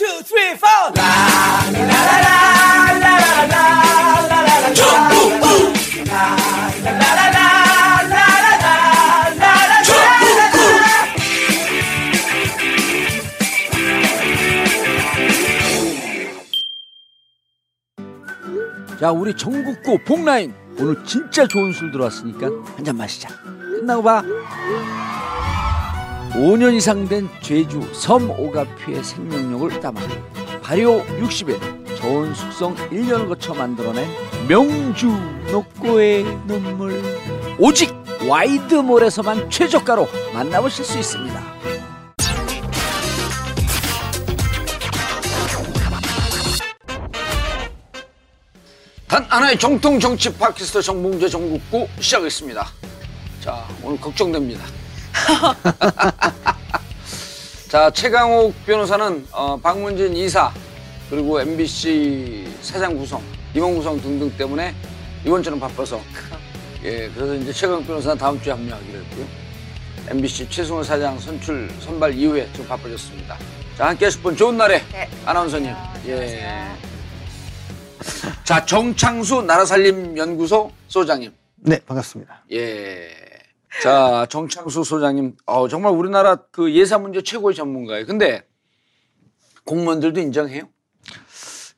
two, three, four. 자, 우리 전국구 복라인 오늘 진짜 좋은 술 들어왔으니까 한 잔 마시자. 끝나고 봐. 5년 이상 된 제주 섬 오가피의 생명력을 담아 발효 60일 저온 숙성 1년을 거쳐 만들어낸 명주 녹고의 눈물 오직 와이드몰에서만 최저가로 만나보실 수 있습니다. 단 하나의 정통 정치 팟캐스트 정봉재 정국구 시작했습니다. 자, 오늘 걱정됩니다. 자, 최강욱 변호사는 어, 박문진 이사 그리고 MBC 사장 구성, 임원 구성 등등 때문에 이번 주는 바빠서 예, 그래서 이제 최강욱 변호사는 다음 주에 합류하기로 했고요. MBC 최승호 사장 선출 선발 이후에 좀 바빠졌습니다. 자, 함께 하실 분 좋은 날에 네. 아나운서님. 안녕하세요. 예. 자, 정창수 나라살림 연구소 소장님. 네, 반갑습니다. 예. 자, 정창수 소장님. 어, 정말 우리나라 그 예사 문제 최고의 전문가예요. 근데 공무원들도 인정해요?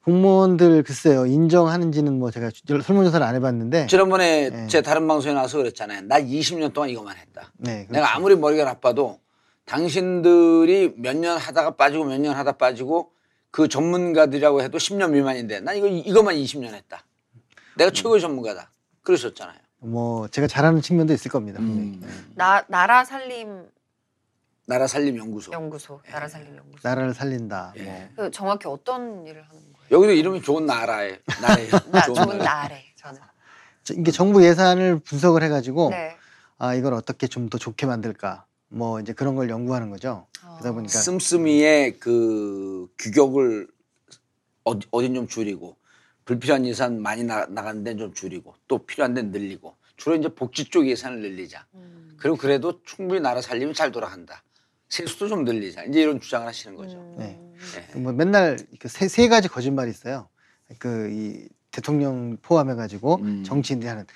공무원들 글쎄요 인정하는지는 뭐 제가 설문조사를 안 해봤는데 지난번에 네. 제 다른 방송에 나와서 그랬잖아요. 나 20년 동안 이것만 했다. 네, 그렇죠. 내가 아무리 머리가 나빠도 당신들이 몇 년 하다가 빠지고 몇 년 하다 빠지고 그 전문가들이라고 해도 10년 미만인데 난 이거 이것만 20년 했다. 내가 음. 최고의 전문가다. 그러셨잖아요. 뭐 제가 잘하는 측면도 있을 겁니다. 음. 네. 나 나라 살림 나라 살림 연구소. 연구소, 나라 살림 연구소. 나라를 살린다. 예. 뭐. 그 정확히 어떤 일을 하는 거예요? 여기도 이름이 좋은 나라에 나라에 나 좋은 좋은 나라. 나래 저는. 저- 이게 정부 예산을 분석을 해가지고 네. 아 이걸 어떻게 좀 더 좋게 만들까 뭐 이제 그런 걸 연구하는 거죠. 어. 그러다 보니까 씀씀이의 그 규격을 어디, 어딘 좀 줄이고 불필요한 예산 많이 나, 나가는 데는 좀 줄이고 또 필요한 데는 늘리고 주로 이제 복지 쪽 예산을 늘리자. 음. 그리고 그래도 충분히 나라 살림이 잘 돌아간다. 세수도 좀 늘리자. 이제 이런 주장을 하시는 거죠. 음. 네. 예. 뭐 맨날 그 세, 세 가지 거짓말이 있어요. 그 이 대통령 포함해 가지고 음. 정치인들이 하는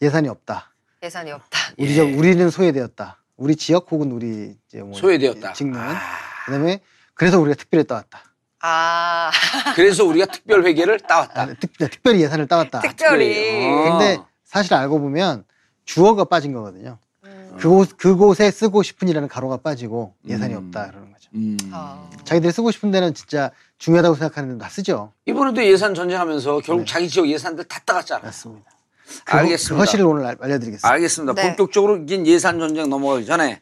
예산이 없다. 예산이 없다. 우리 저 우리는 소외되었다. 우리 지역 혹은 우리 이제 뭐 소외되었다. 직능은 아, 그다음에 그래서 우리가 특별히 따왔다. 아 그래서 우리가 특별 회계를 따왔다. 아, 특, 특별히 예산을 따왔다. 특별히. 어. 근데 사실 알고 보면 주어가 빠진 거거든요. 음. 그곳 그곳에 쓰고 싶은이라는 가로가 빠지고 예산이 음. 없다 그러는 거죠. 음. 어. 자기들이 쓰고 싶은 데는 진짜 중요하다고 생각하는 데다 쓰죠. 이번에도 예산 전쟁하면서 결국 네. 자기 지역 예산들 다 따갔잖아. 맞습니다. 그, 알겠습니다. 그 허실을 오늘 알- 알려드리겠습니다. 알겠습니다. 네. 본격적으로 긴 예산 전쟁 넘어가기 전에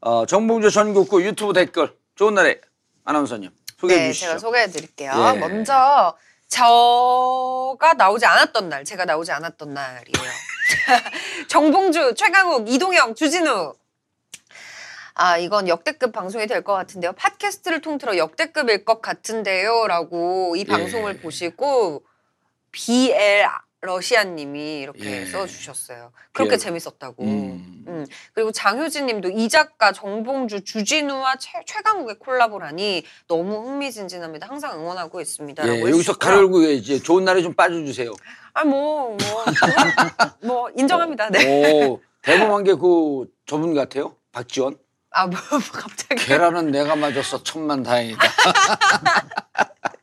어, 정봉주 전국구 유튜브 댓글 좋은 날에 아나운서님 소개해 네, 주시죠. 제가 소개해 드릴게요. 예. 먼저 저가 나오지 않았던 날, 제가 나오지 않았던 날이에요. 정봉주, 최강욱, 이동영, 주진우. 아, 이건 역대급 방송이 될 것 같은데요. 팟캐스트를 통틀어 역대급일 것 같은데요. 라고 이 방송을 예. 보시고 BL 러시아님이 이렇게 예. 써주셨어요. 그렇게 BL. 재밌었다고. 음. 음, 그리고 장효진 님도 이 작가 정봉주, 주진우와 최, 최강욱의 콜라보라니 너무 흥미진진합니다. 항상 응원하고 있습니다. 예, 여기서. 가르고 이제 좋은 날에 좀 빠져주세요. 아, 뭐, 뭐, 뭐, 인정합니다. 네. 오, 대범한 게 그 저분 같아요. 박지원. 아, 뭐, 갑자기. 계란은 내가 맞았어. 천만 다행이다.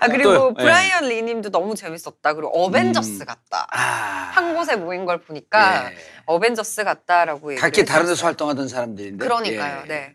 아, 그리고 또요? 예. 브라이언 리 님도 너무 재밌었다. 그리고 어벤져스 음. 같다. 아, 한 곳에 모인 걸 보니까 예. 어벤져스 같다라고 각기 다른 데서. 활동하던 사람들인데. 그러니까요. 예. 네.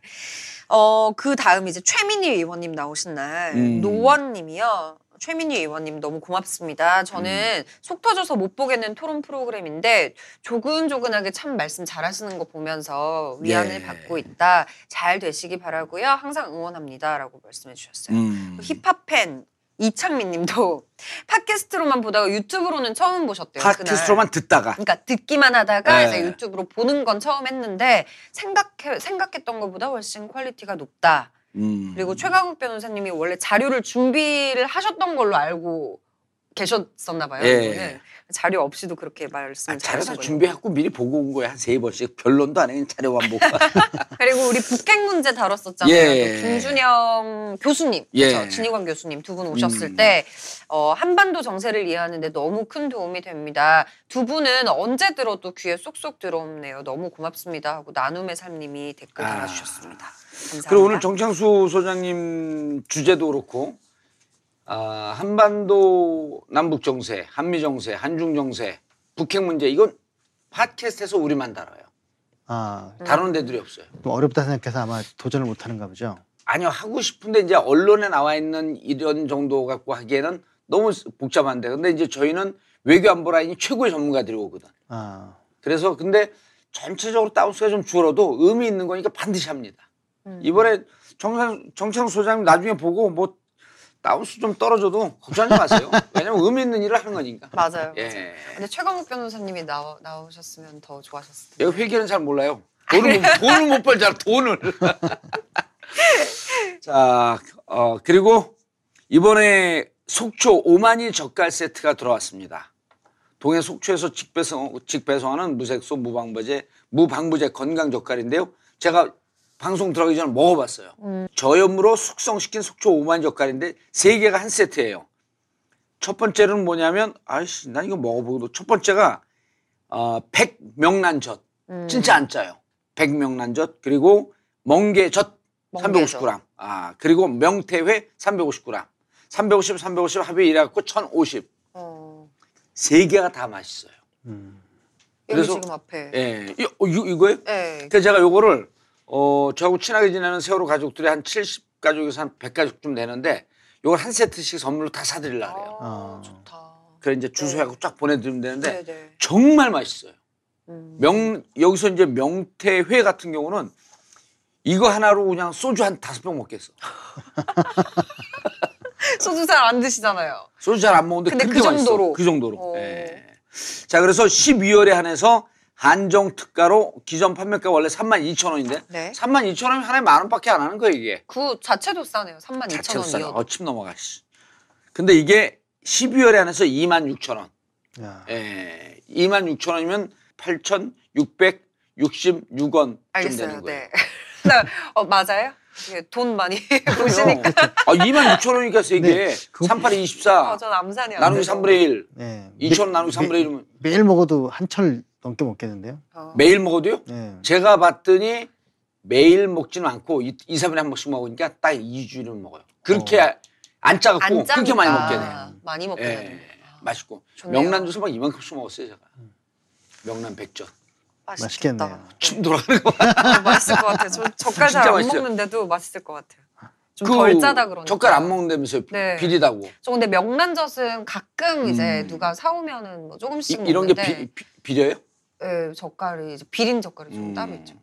어, 그 다음 이제 최민희 의원님 나오신 날 음. 노원 님이요. 최민희 의원님 너무 고맙습니다. 저는 음. 속 터져서 못 보겠는 토론 프로그램인데 조근조근하게 참 말씀 잘하시는 거 보면서 위안을 예. 받고 있다. 잘 되시기 바라고요. 항상 응원합니다라고 말씀해 주셨어요. 음. 힙합 팬 이창민 님도 팟캐스트로만 보다가 유튜브로는 처음 보셨대요. 팟캐스트로만 듣다가. 그러니까 듣기만 하다가 네. 이제 유튜브로 보는 건 처음 했는데 생각해 생각했던 것보다 훨씬 quality가 높다. 음. 그리고 최강욱 변호사님이 원래 자료를 준비를 하셨던 걸로 알고 계셨었나 봐요. 예. 자료 없이도 그렇게 말씀을 아, 자료 다 거예요. 준비하고 미리 보고 온 거야 한세 번씩 결론도 안 해. 그냥 자료만 보고. 그리고 우리 북핵 문제 다뤘었잖아요. 예. 또 김준영 교수님, 예. 그렇죠? 진희관 교수님 두 분 오셨을 음. 때 어, 한반도 정세를 이해하는데 너무 큰 도움이 됩니다. 두 분은 언제 들어도 귀에 쏙쏙 들어오네요. 너무 고맙습니다. 하고 나눔의 삶님이 댓글 아. 달아주셨습니다. 감사합니다. 그리고 오늘 정창수 소장님 주제도 그렇고 아, 한반도 남북 정세, 한미 정세, 한중 정세, 북핵 문제 이건 팟캐스트에서 우리만 다뤄요. 아, 다루는 데들이 없어요. 좀 어렵다 생각해서 아마 도전을 못 하는가 보죠. 아니요 하고 싶은데 이제 언론에 나와 있는 이런 정도 갖고 하기에는 너무 복잡한데 근데 이제 저희는 외교 안보 라인이 최고의 전문가들이 오거든. 아, 그래서 근데 전체적으로 다운수가 좀 줄어도 의미 있는 거니까 반드시 합니다. 이번에 정창, 정창 소장님 나중에 보고 뭐 다운수 좀 떨어져도 걱정하지 마세요. 왜냐면 의미 있는 일을 하는 거니까. 맞아요. 예. 맞아요. 근데 최광욱 변호사님이 나오, 나오셨으면 더 좋아하셨을 텐데. 여기 회계는 잘 몰라요. 돈을 못, 돈을 못 벌잖아, 돈을. 자, 어, 그리고 이번에 속초 오마니 젓갈 세트가 들어왔습니다. 동해 속초에서 직배송, 직배송하는 무색소 무방부제, 무방부제 건강 젓갈인데요. 제가 방송 들어가기 전에 먹어봤어요. 저염으로 숙성시킨 속초 오마니 젓갈인데 세 개가 한 세트예요. 첫 번째는 뭐냐면, 아이씨, 난 이거 먹어보고도 첫 번째가 어, 백명란젓. 진짜 안 짜요. 백명란젓 그리고 멍게젓 멍게젓. 350g. 아 그리고 명태회 350g. 350, 350 합이 이래갖고 1050. 어, 세 개가 다 맛있어요. 음. 그래서- 지금 앞에. 예, 이, 어, 이거, 이거예요? 예. 그래서 제가 요거를 어 저하고 친하게 지내는 세월호 가족들이 한 70가족에서 한 100가족쯤 되는데 요걸 한 세트씩 선물로 다 사드리려고 그래요. 아, 아. 좋다. 그래 이제 주소하고 쫙 보내드리면 되는데 네, 네. 정말 맛있어요. 음. 명 여기서 이제 명태회 같은 경우는 이거 하나로 그냥 소주 한 다섯 병 먹겠어. 소주 잘 안 드시잖아요. 소주 잘 안 먹는데 근데 그 맛있어. 정도로? 그 정도로. 오. 예. 자 그래서 12월에 한해서 한정 특가로 기존 판매가 원래 32,000원인데 네. 32,000원이면 하나에 만 원밖에 안 하는 거예요 이게. 그 자체도 싸네요. 3만 2천 자체로 싸요. 원이요. 어, 침 넘어가. 씨. 근데 이게 12월에 한해서 26,000원. 야, 예. 26,000원이면 8,666원쯤 알겠어요. 되는 거예요. 네. 네. 어, 맞아요? 돈 많이 보시니까. 아, 2만 6천 원이니까 세 개. 네, 그거- 38에 24. 어, 전 암산이 안 나누기 돼서. 3분의 1. 네. 2천 원 매- 나누기 3분의 매- 1이면 매일 먹어도 한 철 넘게 먹겠는데요. 어. 매일 먹어도요? 네. 제가 봤더니 매일 먹지는 않고 2, 3일에 한 번씩 먹으니까 딱 2주일은 먹어요. 그렇게 안 짜갖고 안 짜니까 그렇게 많이 먹게 돼요. 많이 먹게 예. 되는. 맛있고. 좋네요. 명란젓을 막 이만큼씩 먹었어요, 제가. 명란 백젓. 맛있겠다. 맛있겠네요. 침 돌아가는 거. 어, 맛있을 것 같아요. 저 젓갈 잘 진짜 안 맛있어요. 먹는데도 맛있을 것 같아요. 좀그덜 짜다 그러니까. 젓갈 안 먹는다면서요. 네. 비리다고. 저 근데 명란젓은 가끔 이제 음. 누가 사오면은 뭐 이, 조금씩 이런 게 먹는데 비, 비, 비려요? 예, 젓갈이 이제 비린 젓갈이 좀 음. 따로 있죠.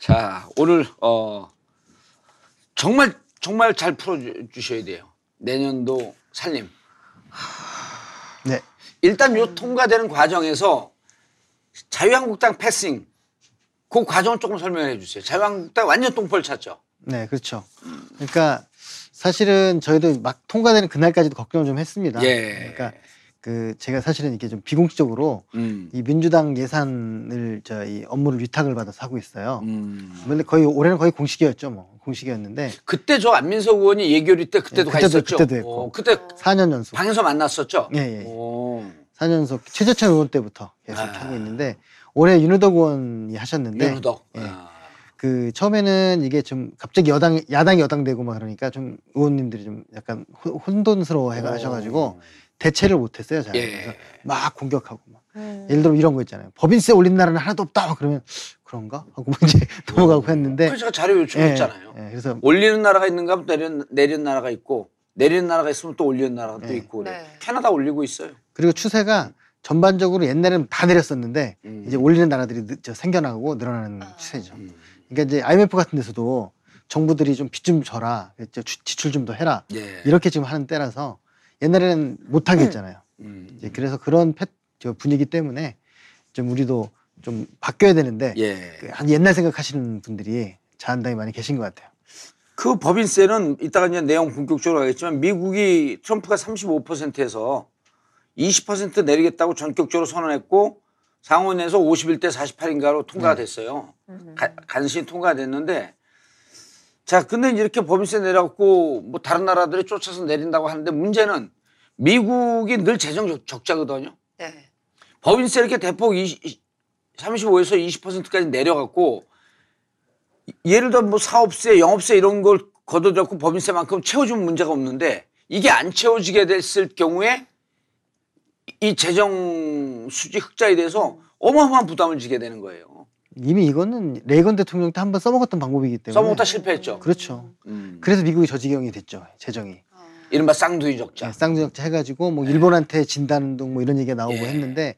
자, 오늘 어 정말 정말 잘 풀어 주셔야 돼요. 내년도 살림. 네. 일단 요 통과되는 과정에서 자유한국당 패싱 그 과정을 조금 설명해 주세요. 자유한국당 완전 똥벌 찼죠. 네, 그렇죠. 그러니까 사실은 저희도 막 통과되는 그날까지도 걱정을 좀 했습니다. 예. 그러니까 그 제가 사실은 이게 좀 비공식적으로 음. 이 민주당 예산을 저이 업무를 위탁을 받아서 하고 있어요. 음. 근데 거의 올해는 거의 공식이었죠, 뭐 공식이었는데 그때 저 안민석 의원이 예결위 때 그때도 예, 가 그때도- 있었죠. 그때도 했고. 어, 그때 4년 연속, 방에서 만났었죠. 예, 예. 오. 4년속 최재천 의원 때부터 계속 아. 하고 있는데 올해 윤호덕 의원이 하셨는데 윤호덕. 예. 아. 그 처음에는 이게 좀 갑자기 여당 야당이 여당되고 막 그러니까 좀 의원님들이 좀 약간 혼- 혼돈스러워 해 하셔가지고 대체를 못했어요. 잘. 예. 그래서 막 공격하고 막 음. 예를 들어 이런 거 있잖아요. 법인세 올린 나라는 하나도 없다. 막 그러면 그런가 하고 이제 넘어가고 했는데 그래서 제가 자료 요청했잖아요. 예, 예, 그래서 올리는 나라가 있는가 하면 내리는, 내리는 나라가 있고 내리는 나라가 있으면 또 올리는 나라가 또 네. 있고 그래. 네. 캐나다 올리고 있어요. 그리고 추세가 전반적으로 옛날에는 다 내렸었는데 음. 이제 올리는 나라들이 느- 저 생겨나고 늘어나는 아. 추세죠. 음. 그러니까 이제 IMF 같은 데서도 정부들이 좀 빚 좀 져라, 지출 좀 더 해라 예. 이렇게 지금 하는 때라서 옛날에는 못 하겠잖아요. 음. 이제 그래서 그런 패, 저 분위기 때문에 좀 우리도 좀 바뀌어야 되는데 예. 그 아주 옛날 생각하시는 분들이 자한당이 많이 계신 것 같아요. 그 법인세는 이따가 이제 내용 본격적으로 하겠지만 미국이 트럼프가 35%에서 20% 내리겠다고 전격적으로 선언했고 상원에서 51대 48인가로 통과가 됐어요. 가- 간신히 통과됐는데 자 근데 이렇게 법인세 내려갖고 뭐 다른 나라들이 쫓아서 내린다고 하는데 문제는 미국이 늘 재정 적- 적자거든요. 네. 법인세 이렇게 대폭 20, 35에서 20%까지 내려갖고 예를 들어 뭐 사업세, 영업세 이런 걸 걷어들였고 법인세만큼 채워주면 문제가 없는데 이게 안 채워지게 됐을 경우에 이 재정 수지 흑자에 대해서 어마어마한 부담을 지게 되는 거예요. 이미 이거는 레이건 대통령 때 한번 써먹었던 방법이기 때문에 써먹다 실패했죠. 그렇죠. 음. 그래서 미국이 저지경이 됐죠 재정이 이른바 쌍둥이 적자. 네, 쌍둥이 적자 해가지고 뭐 일본한테 진다는 둥뭐 이런 얘기가 나오고 예. 했는데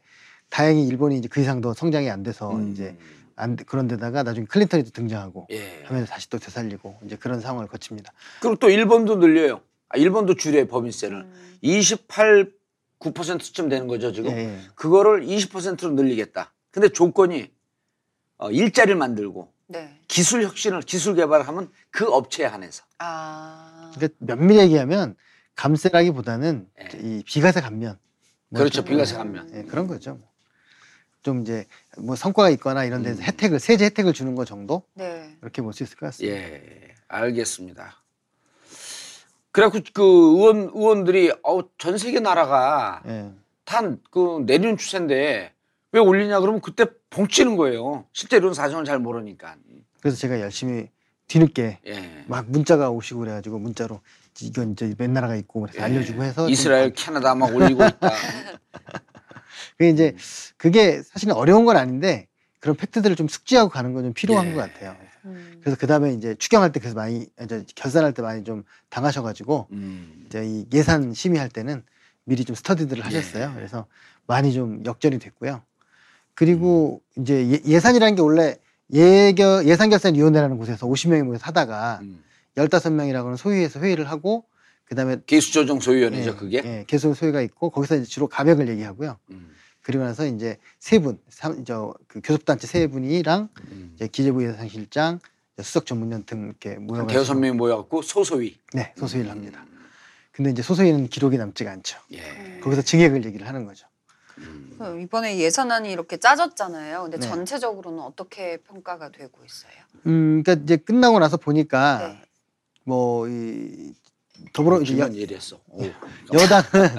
다행히 일본이 이제 그 이상 더 성장이 안 돼서 음. 이제 안 돼- 그런 데다가 나중에 클린턴이 또 등장하고 예. 하면서 다시 또 되살리고 이제 그런 상황을 거칩니다. 그리고 또 일본도 늘려요. 아, 일본도 줄여요 법인세를. 음. 28, 9%쯤 되는 거죠 지금. 예, 예. 그거를 20%로 늘리겠다. 근데 조건이 어, 일자리를 만들고 네. 기술 혁신을 기술 개발을 하면 그 업체에 한해서. 아. 그러니까 면밀히 얘기하면 감세라기보다는 예. 이 비과세 감면 뭐 그렇죠. 좀, 비과세 예, 감면. 예, 그런 거죠. 좀 이제 뭐 성과가 있거나 이런 데서 음. 혜택을 세제 혜택을 주는 거 정도 네. 이렇게 볼 수 있을 것 같습니다. 예, 알겠습니다. 그래갖고 그 의원 의원들이 어, 전 세계 나라가 예. 탄그 내리는 추세인데 왜 올리냐 그러면 그때 봉치는 거예요. 실제 이런 사정을 잘 모르니까. 그래서 제가 열심히 뒤늦게 예. 막 문자가 오시고 그래가지고 문자로 이건 이제 몇 나라가 있고 그래서 예. 알려주고 해서 좀 이스라엘, 캐나다 막 올리고 있다. 그게 이제 그게 사실은 어려운 건 아닌데 그런 팩트들을 좀 숙지하고 가는 건 좀 필요한 예. 것 같아요. 음. 그래서 그 다음에 이제 추경할 때 그래서 많이 이제 결산할 때 많이 좀 당하셔가지고 음. 이제 이 예산 심의할 때는 미리 좀 스터디들을 예. 하셨어요. 그래서 많이 좀 역전이 됐고요. 그리고 음. 이제 예, 예산이라는 게 원래 예결 예산결산위원회라는 곳에서 50명이 모여서 하다가 음. 15명이라고는 소위에서 회의를 하고 그다음에 기수조정 소위원회죠 예, 그게. 예, 개수 소위가 있고 거기서 이제 주로 가격을 얘기하고요. 음. 그리고 나서 이제 세 분, 삼- 저그 교섭단체 세 분이랑 음. 이제 기재부 예산실장, 수석 전문위원 등 이렇게 한 모여가지고 대여섯 명이 모여갖고 소소위. 네 소소위를 합니다. 근데 이제 소소위는 기록이 남지가 않죠. 예. 거기서 증액을 얘기를 하는 거죠. 음. 이번에 예산안이 이렇게 짜졌잖아요. 근데 네. 전체적으로는 어떻게 평가가 되고 있어요? 음, 그러니까 이제 끝나고 나서 보니까 네. 뭐이 더불어 이제 여, 중요한 일이었어. 오. 여당은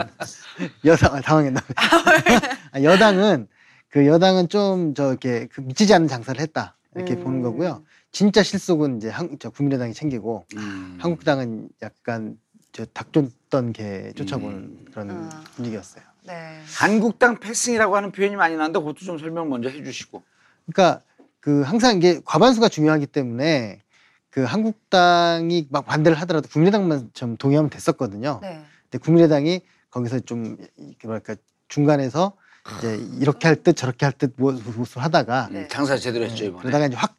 여당 아, 당황했나? 아, 여당은 그 여당은 좀 저 이렇게 그 미치지 않는 장사를 했다 이렇게 음. 보는 거고요. 진짜 실속은 이제 한, 저 국민의당이 챙기고 음. 한국당은 약간 저 닭 쫓던 개 쫓아보는 음. 그런 아. 분위기였어요. 네. 한국당 패싱이라고 하는 표현이 많이 나는데 그것도 좀 설명 먼저 해주시고. 그러니까 그 항상 이게 과반수가 중요하기 때문에 그 한국당이 막 반대를 하더라도 국민의당만 좀 동의하면 됐었거든요. 네. 근데 국민의당이 거기서 좀 이렇게 뭐랄까 중간에서 이제 이렇게 할 듯 저렇게 할 듯 무엇을 하다가 네. 음, 장사 제대로 했죠 네, 이번에. 그러다가 이제 확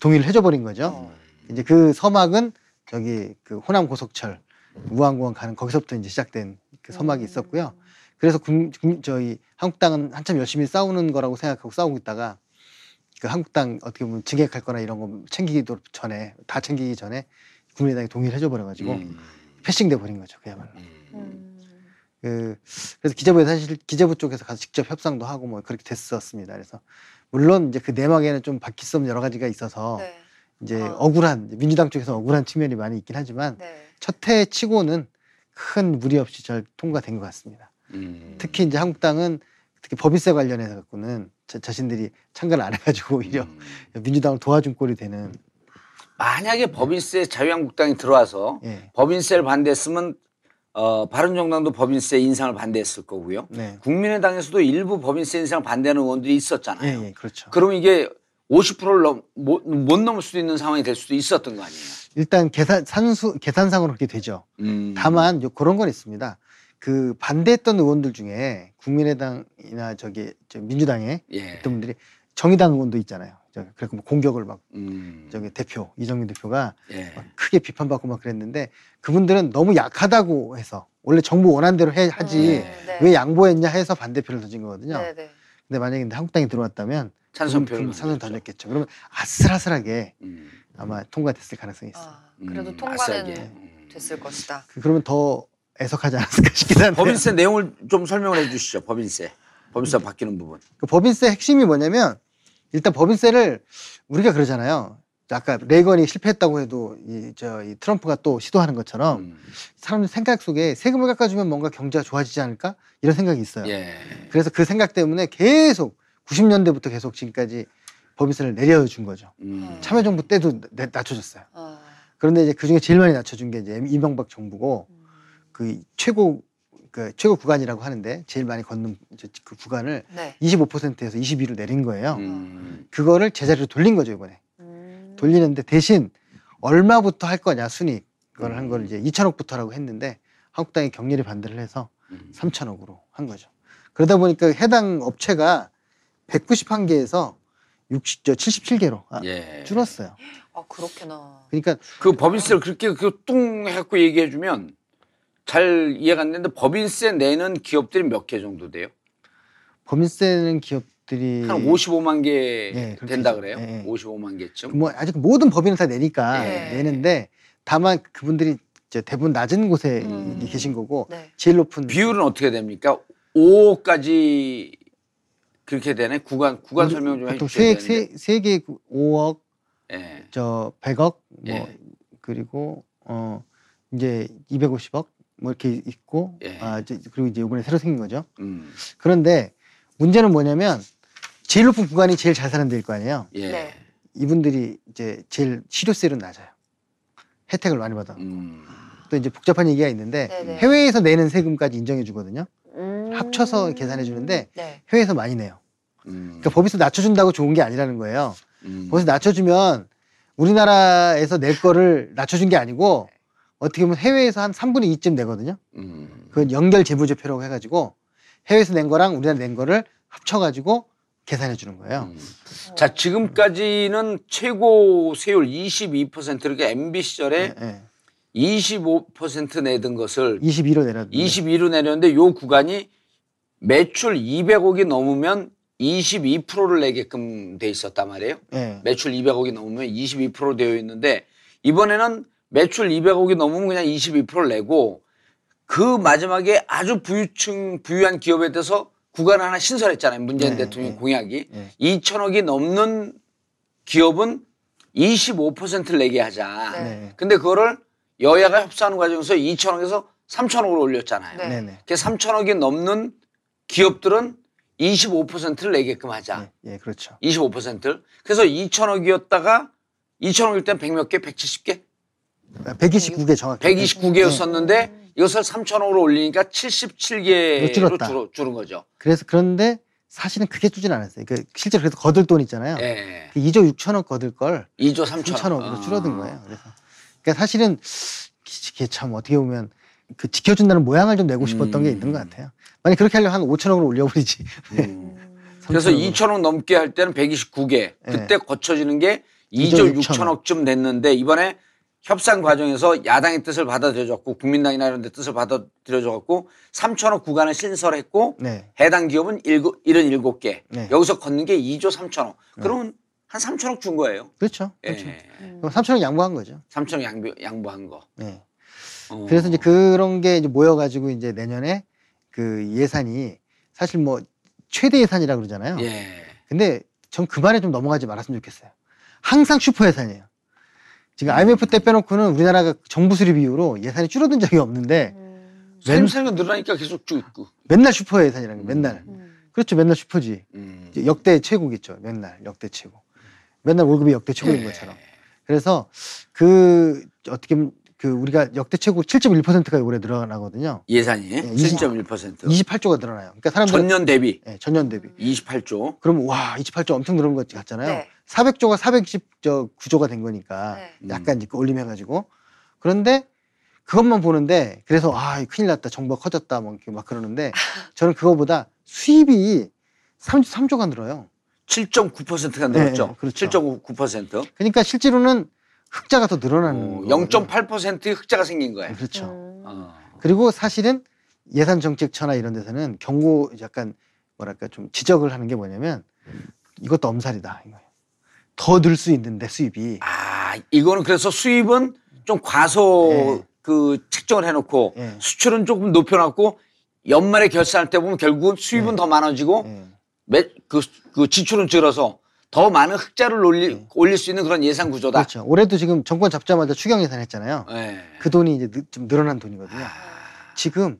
동의를 해줘 버린 거죠. 이제 그 서막은 저기 그 호남 고속철 무안공원 가는 거기서부터 이제 시작된 그 서막이 음. 있었고요. 그래서 국, 국- 저희 한국당은 한참 열심히 싸우는 거라고 생각하고 싸우고 있다가 그 한국당 어떻게 보면 증액할 거나 이런 거 챙기기도 전에 다 챙기기 전에 국민의당이 동의를 해줘 버려가지고 음. 패싱돼 버린 거죠 그야말로. 음. 음. 그 그래서 기재부에 사실 기재부 쪽에서 가서 직접 협상도 하고 뭐 그렇게 됐었습니다. 그래서 물론 이제 그 내막에는 좀 바뀔 수 없는 여러 가지가 있어서 네. 이제 아. 억울한 민주당 쪽에서 억울한 측면이 많이 있긴 하지만 네. 첫해 치고는 큰 무리 없이 잘 통과된 것 같습니다. 음. 특히 이제 한국당은 특히 법인세 관련해서 갖고는 자, 자신들이 참가를 안 해가지고 오히려 음. 민주당을 도와준 꼴이 되는 만약에 법인세 자유한국당이 들어와서 예, 법인세를 반대했으면 어, 바른정당도 법인세 인상을 반대했을 거고요. 네, 국민의당에서도 일부 법인세 인상 반대하는 의원들이 있었잖아요. 예, 예, 그렇죠. 그러면 이게 50%를 넘, 못, 못 넘을 수도 있는 상황이 될 수도 있었던 거 아니에요. 일단 계산 산수 계산상으로 그렇게 되죠. 음. 다만 요 그런 건 있습니다. 그 반대했던 의원들 중에 국민의당이나 저기 저 민주당에 예. 있던 분들이 정의당 의원도 있잖아요. 저 그래서 뭐 공격을 막 음. 저기 대표 이정민 대표가 예. 막 크게 비판받고 막 그랬는데 그분들은 너무 약하다고 해서 원래 정부 원한 대로 해, 하지 음, 네. 왜 양보했냐 해서 반대표를 던진 거거든요. 네, 네. 근데 만약에 한국당이 들어왔다면 찬성표를 찬성. 던졌겠죠. 그러면 아슬아슬하게 음. 아마 통과됐을 가능성이 있어요. 아, 그래도 음, 통과는 아싸게. 음. 됐을 것이다. 그- 그러면 더 애석하지 않았을까 싶긴 한데. 법인세 내용을 좀 설명을 해 주시죠. 법인세. 법인세 바뀌는 부분. 그 법인세 핵심이 뭐냐면 일단 법인세를 우리가 그러잖아요. 아까 레이건이 실패했다고 해도 이저이 트럼프가 또 시도하는 것처럼 음. 사람들 생각 속에 세금을 깎아주면 뭔가 경제가 좋아지지 않을까 이런 생각이 있어요. 예. 그래서 그 생각 때문에 계속 90년대부터 계속 지금까지 법인세를 내려준 거죠. 음. 참여정부 때도 내- 낮춰줬어요. 아, 그런데 이제 그 중에 제일 많이 낮춰준 게 이제 이명박 정부고 음. 그 최고 그 최고 구간이라고 하는데 제일 많이 걷는 이제 그 구간을 네. 25%에서 22로 내린 거예요. 음. 그거를 제자리로 돌린 거죠 이번에. 음. 돌리는데 대신 얼마부터 할 거냐 순익 그걸 한 거를 이제 2천억부터라고 했는데 한국당이 격렬히 반대를 해서 음. 3천억으로 한 거죠. 그러다 보니까 해당 업체가 191개에서 60, 저 77개로 아, 예. 줄었어요. 아 그렇구나. 그러니까 그 법인세를 그렇게 그뚱 해갖고 얘기해주면 잘 이해가 안 되는데 법인세 내는 기업들이 몇 개 정도 돼요? 법인세는 기업들이 한 55만 개 예, 그렇게 된다. 그래요? 예. 55만 개쯤? 뭐 아직 모든 법인은 다 내니까 예. 내는데 다만 그분들이 이제 대부분 낮은 곳에 음. 계신 거고 네. 제일 높은 비율은 어떻게 됩니까? 5억까지 그렇게 되네? 구간 구간 설명 좀 보통 해주셔야 세액 되는데. 세, 세개 5억 예. 저 100억 뭐 예. 그리고 어 이제 250억 뭐 이렇게 있고 예. 아 이제 그리고 이제 이번에 새로 생긴 거죠. 음. 그런데 문제는 뭐냐면 제일 높은 구간이 제일 잘 사는 데일 거 아니에요. 예. 네. 이분들이 이제 제일 실효세율은 낮아요. 혜택을 많이 받아. 음. 또 이제 복잡한 얘기가 있는데 네네. 해외에서 내는 세금까지 인정해 주거든요. 음. 합쳐서 계산해 주는데 네. 해외에서 많이 내요. 음. 그러니까 법에서 낮춰준다고 좋은 게 아니라는 거예요. 음. 법에서 낮춰주면 우리나라에서 낼 거를 낮춰준 게 아니고 어떻게 보면 해외에서 한 3분의 2쯤 내거든요. 음. 그건 연결 재무제표라고 해가지고 해외에서 낸 거랑 우리나라 낸 거를 합쳐가지고 계산해 주는 거예요. 음. 자 지금까지는 최고 세율 22% 이렇게 MB 시절에 예, 예. 25% 내던 것을 22로 내렸는데 22로 내렸는데 요 구간이 매출 200억이 넘으면 22%를 내게끔 돼 있었단 말이에요. 예. 매출 200억이 넘으면 22% 되어 있는데 이번에는 매출 200억이 넘으면 그냥 22%를 내고 그 마지막에 아주 부유층 부유한 기업에 대해서 구간을 하나 신설했잖아요. 문재인 네, 대통령 네. 공약이 네. 2천억이 넘는 기업은 25%를 내게 하자. 네. 네. 근데 그거를 여야가 협상하는 과정에서 2천억에서 3천억으로 올렸잖아요. 네. 네. 네. 그 3천억이 넘는 기업들은 25%를 내게끔 하자. 예, 예, 그렇죠. 25%를. 그래서 2천억이었다가 2천억일 땐 100몇 개, 170개, 129개 정확히. 129개였었는데 이것을 3천억으로 올리니까 77개로 줄었다. 줄어, 줄은 거죠. 그래서 그런데 사실은 크게 줄진 않았어요. 그 실제로 그래서 거들 돈 있잖아요. 예. 그 2조 6천억 거들 걸 2조 3천억. 3천억으로 아. 줄어든 거예요. 그래서 그러니까 사실은 이게 참 어떻게 보면 그 지켜준다는 모양을 좀 내고 싶었던 게 음. 있는 것 같아요. 만약 그렇게 하려면 한 5천억으로 올려버리지. 음. 그래서 3천억으로. 2천억 넘게 할 때는 129개. 그때 거쳐지는 게 2조 2조 6천억. 6천억쯤 됐는데 이번에 협상 과정에서 야당의 뜻을 받아들여줬고 국민당이나 이런 데 뜻을 받아들여줘갖고 3천억 구간을 신설했고 네. 해당 기업은 77개. 네. 여기서 걷는 게 2조 3천억. 그러면 한 3천억 준 거예요. 그렇죠. 그렇죠. 예. 음. 그럼 3천억 양보한 거죠. 3천억 양보, 양보한 거. 네. 어. 그래서 이제 그런 게 이제 모여가지고 이제 내년에 그 예산이 사실 뭐 최대 예산이라고 그러잖아요. 예. 근데 전 그 말에 좀 넘어가지 말았으면 좋겠어요. 항상 슈퍼 예산이에요. 지금 IMF 때 빼놓고는 우리나라가 정부 수립 이후로 예산이 줄어든 적이 없는데 음. 삶 살가 늘어나니까 계속 쭉 있고. 맨날 슈퍼 예산이라는 게 맨날. 음. 그렇죠. 맨날 슈퍼지. 음. 역대 최고겠죠. 맨날 역대 최고. 맨날 월급이 역대 최고인 예. 것처럼. 그래서 그 어떻게 보면 그 우리가 역대 최고 7.1%가 올해 늘어나거든요. 예산이 예, 7.1%. 28조가 늘어나요. 그러니까 사람들 전년 대비 예, 전년 대비. 28조. 그럼 와 28조 엄청 늘은 것 같잖아요. 네. 400조가 410조 가 된 거니까 네. 음. 약간 이제 올림해가지고 그런데 그것만 보는데 그래서 아 큰일 났다 정부가 커졌다 뭐 이렇게 막 그러는데 저는 그거보다 수입이 33조가 늘어요. 7.9%가 늘었죠. 네, 그렇죠. 7.9%. 그러니까 실제로는 흑자가 더 늘어나는 어, 거거든요. 0.8%의 흑자가 생긴 거예요. 그렇죠. 음. 어. 그리고 사실은 예산 정책처나 이런 데서는 경고 약간 뭐랄까 좀 지적을 하는 게 뭐냐면 이것도 엄살이다 이거예요. 더 늘 수 있는데 수입이 아, 이거는 그래서 수입은 좀 과소 예. 그 책정을 해놓고 예. 수출은 조금 높여놨고 연말에 결산할 때 보면 결국은 수입은 예. 더 많아지고 예. 매, 그, 그 지출은 줄어서 더 많은 흑자를 올리, 올릴 수 있는 그런 예산 구조다. 예. 그렇죠. 올해도 지금 정권 잡자마자 추경 예산 했잖아요. 예. 그 돈이 이제 느- 좀 늘어난 돈이거든요. 아. 지금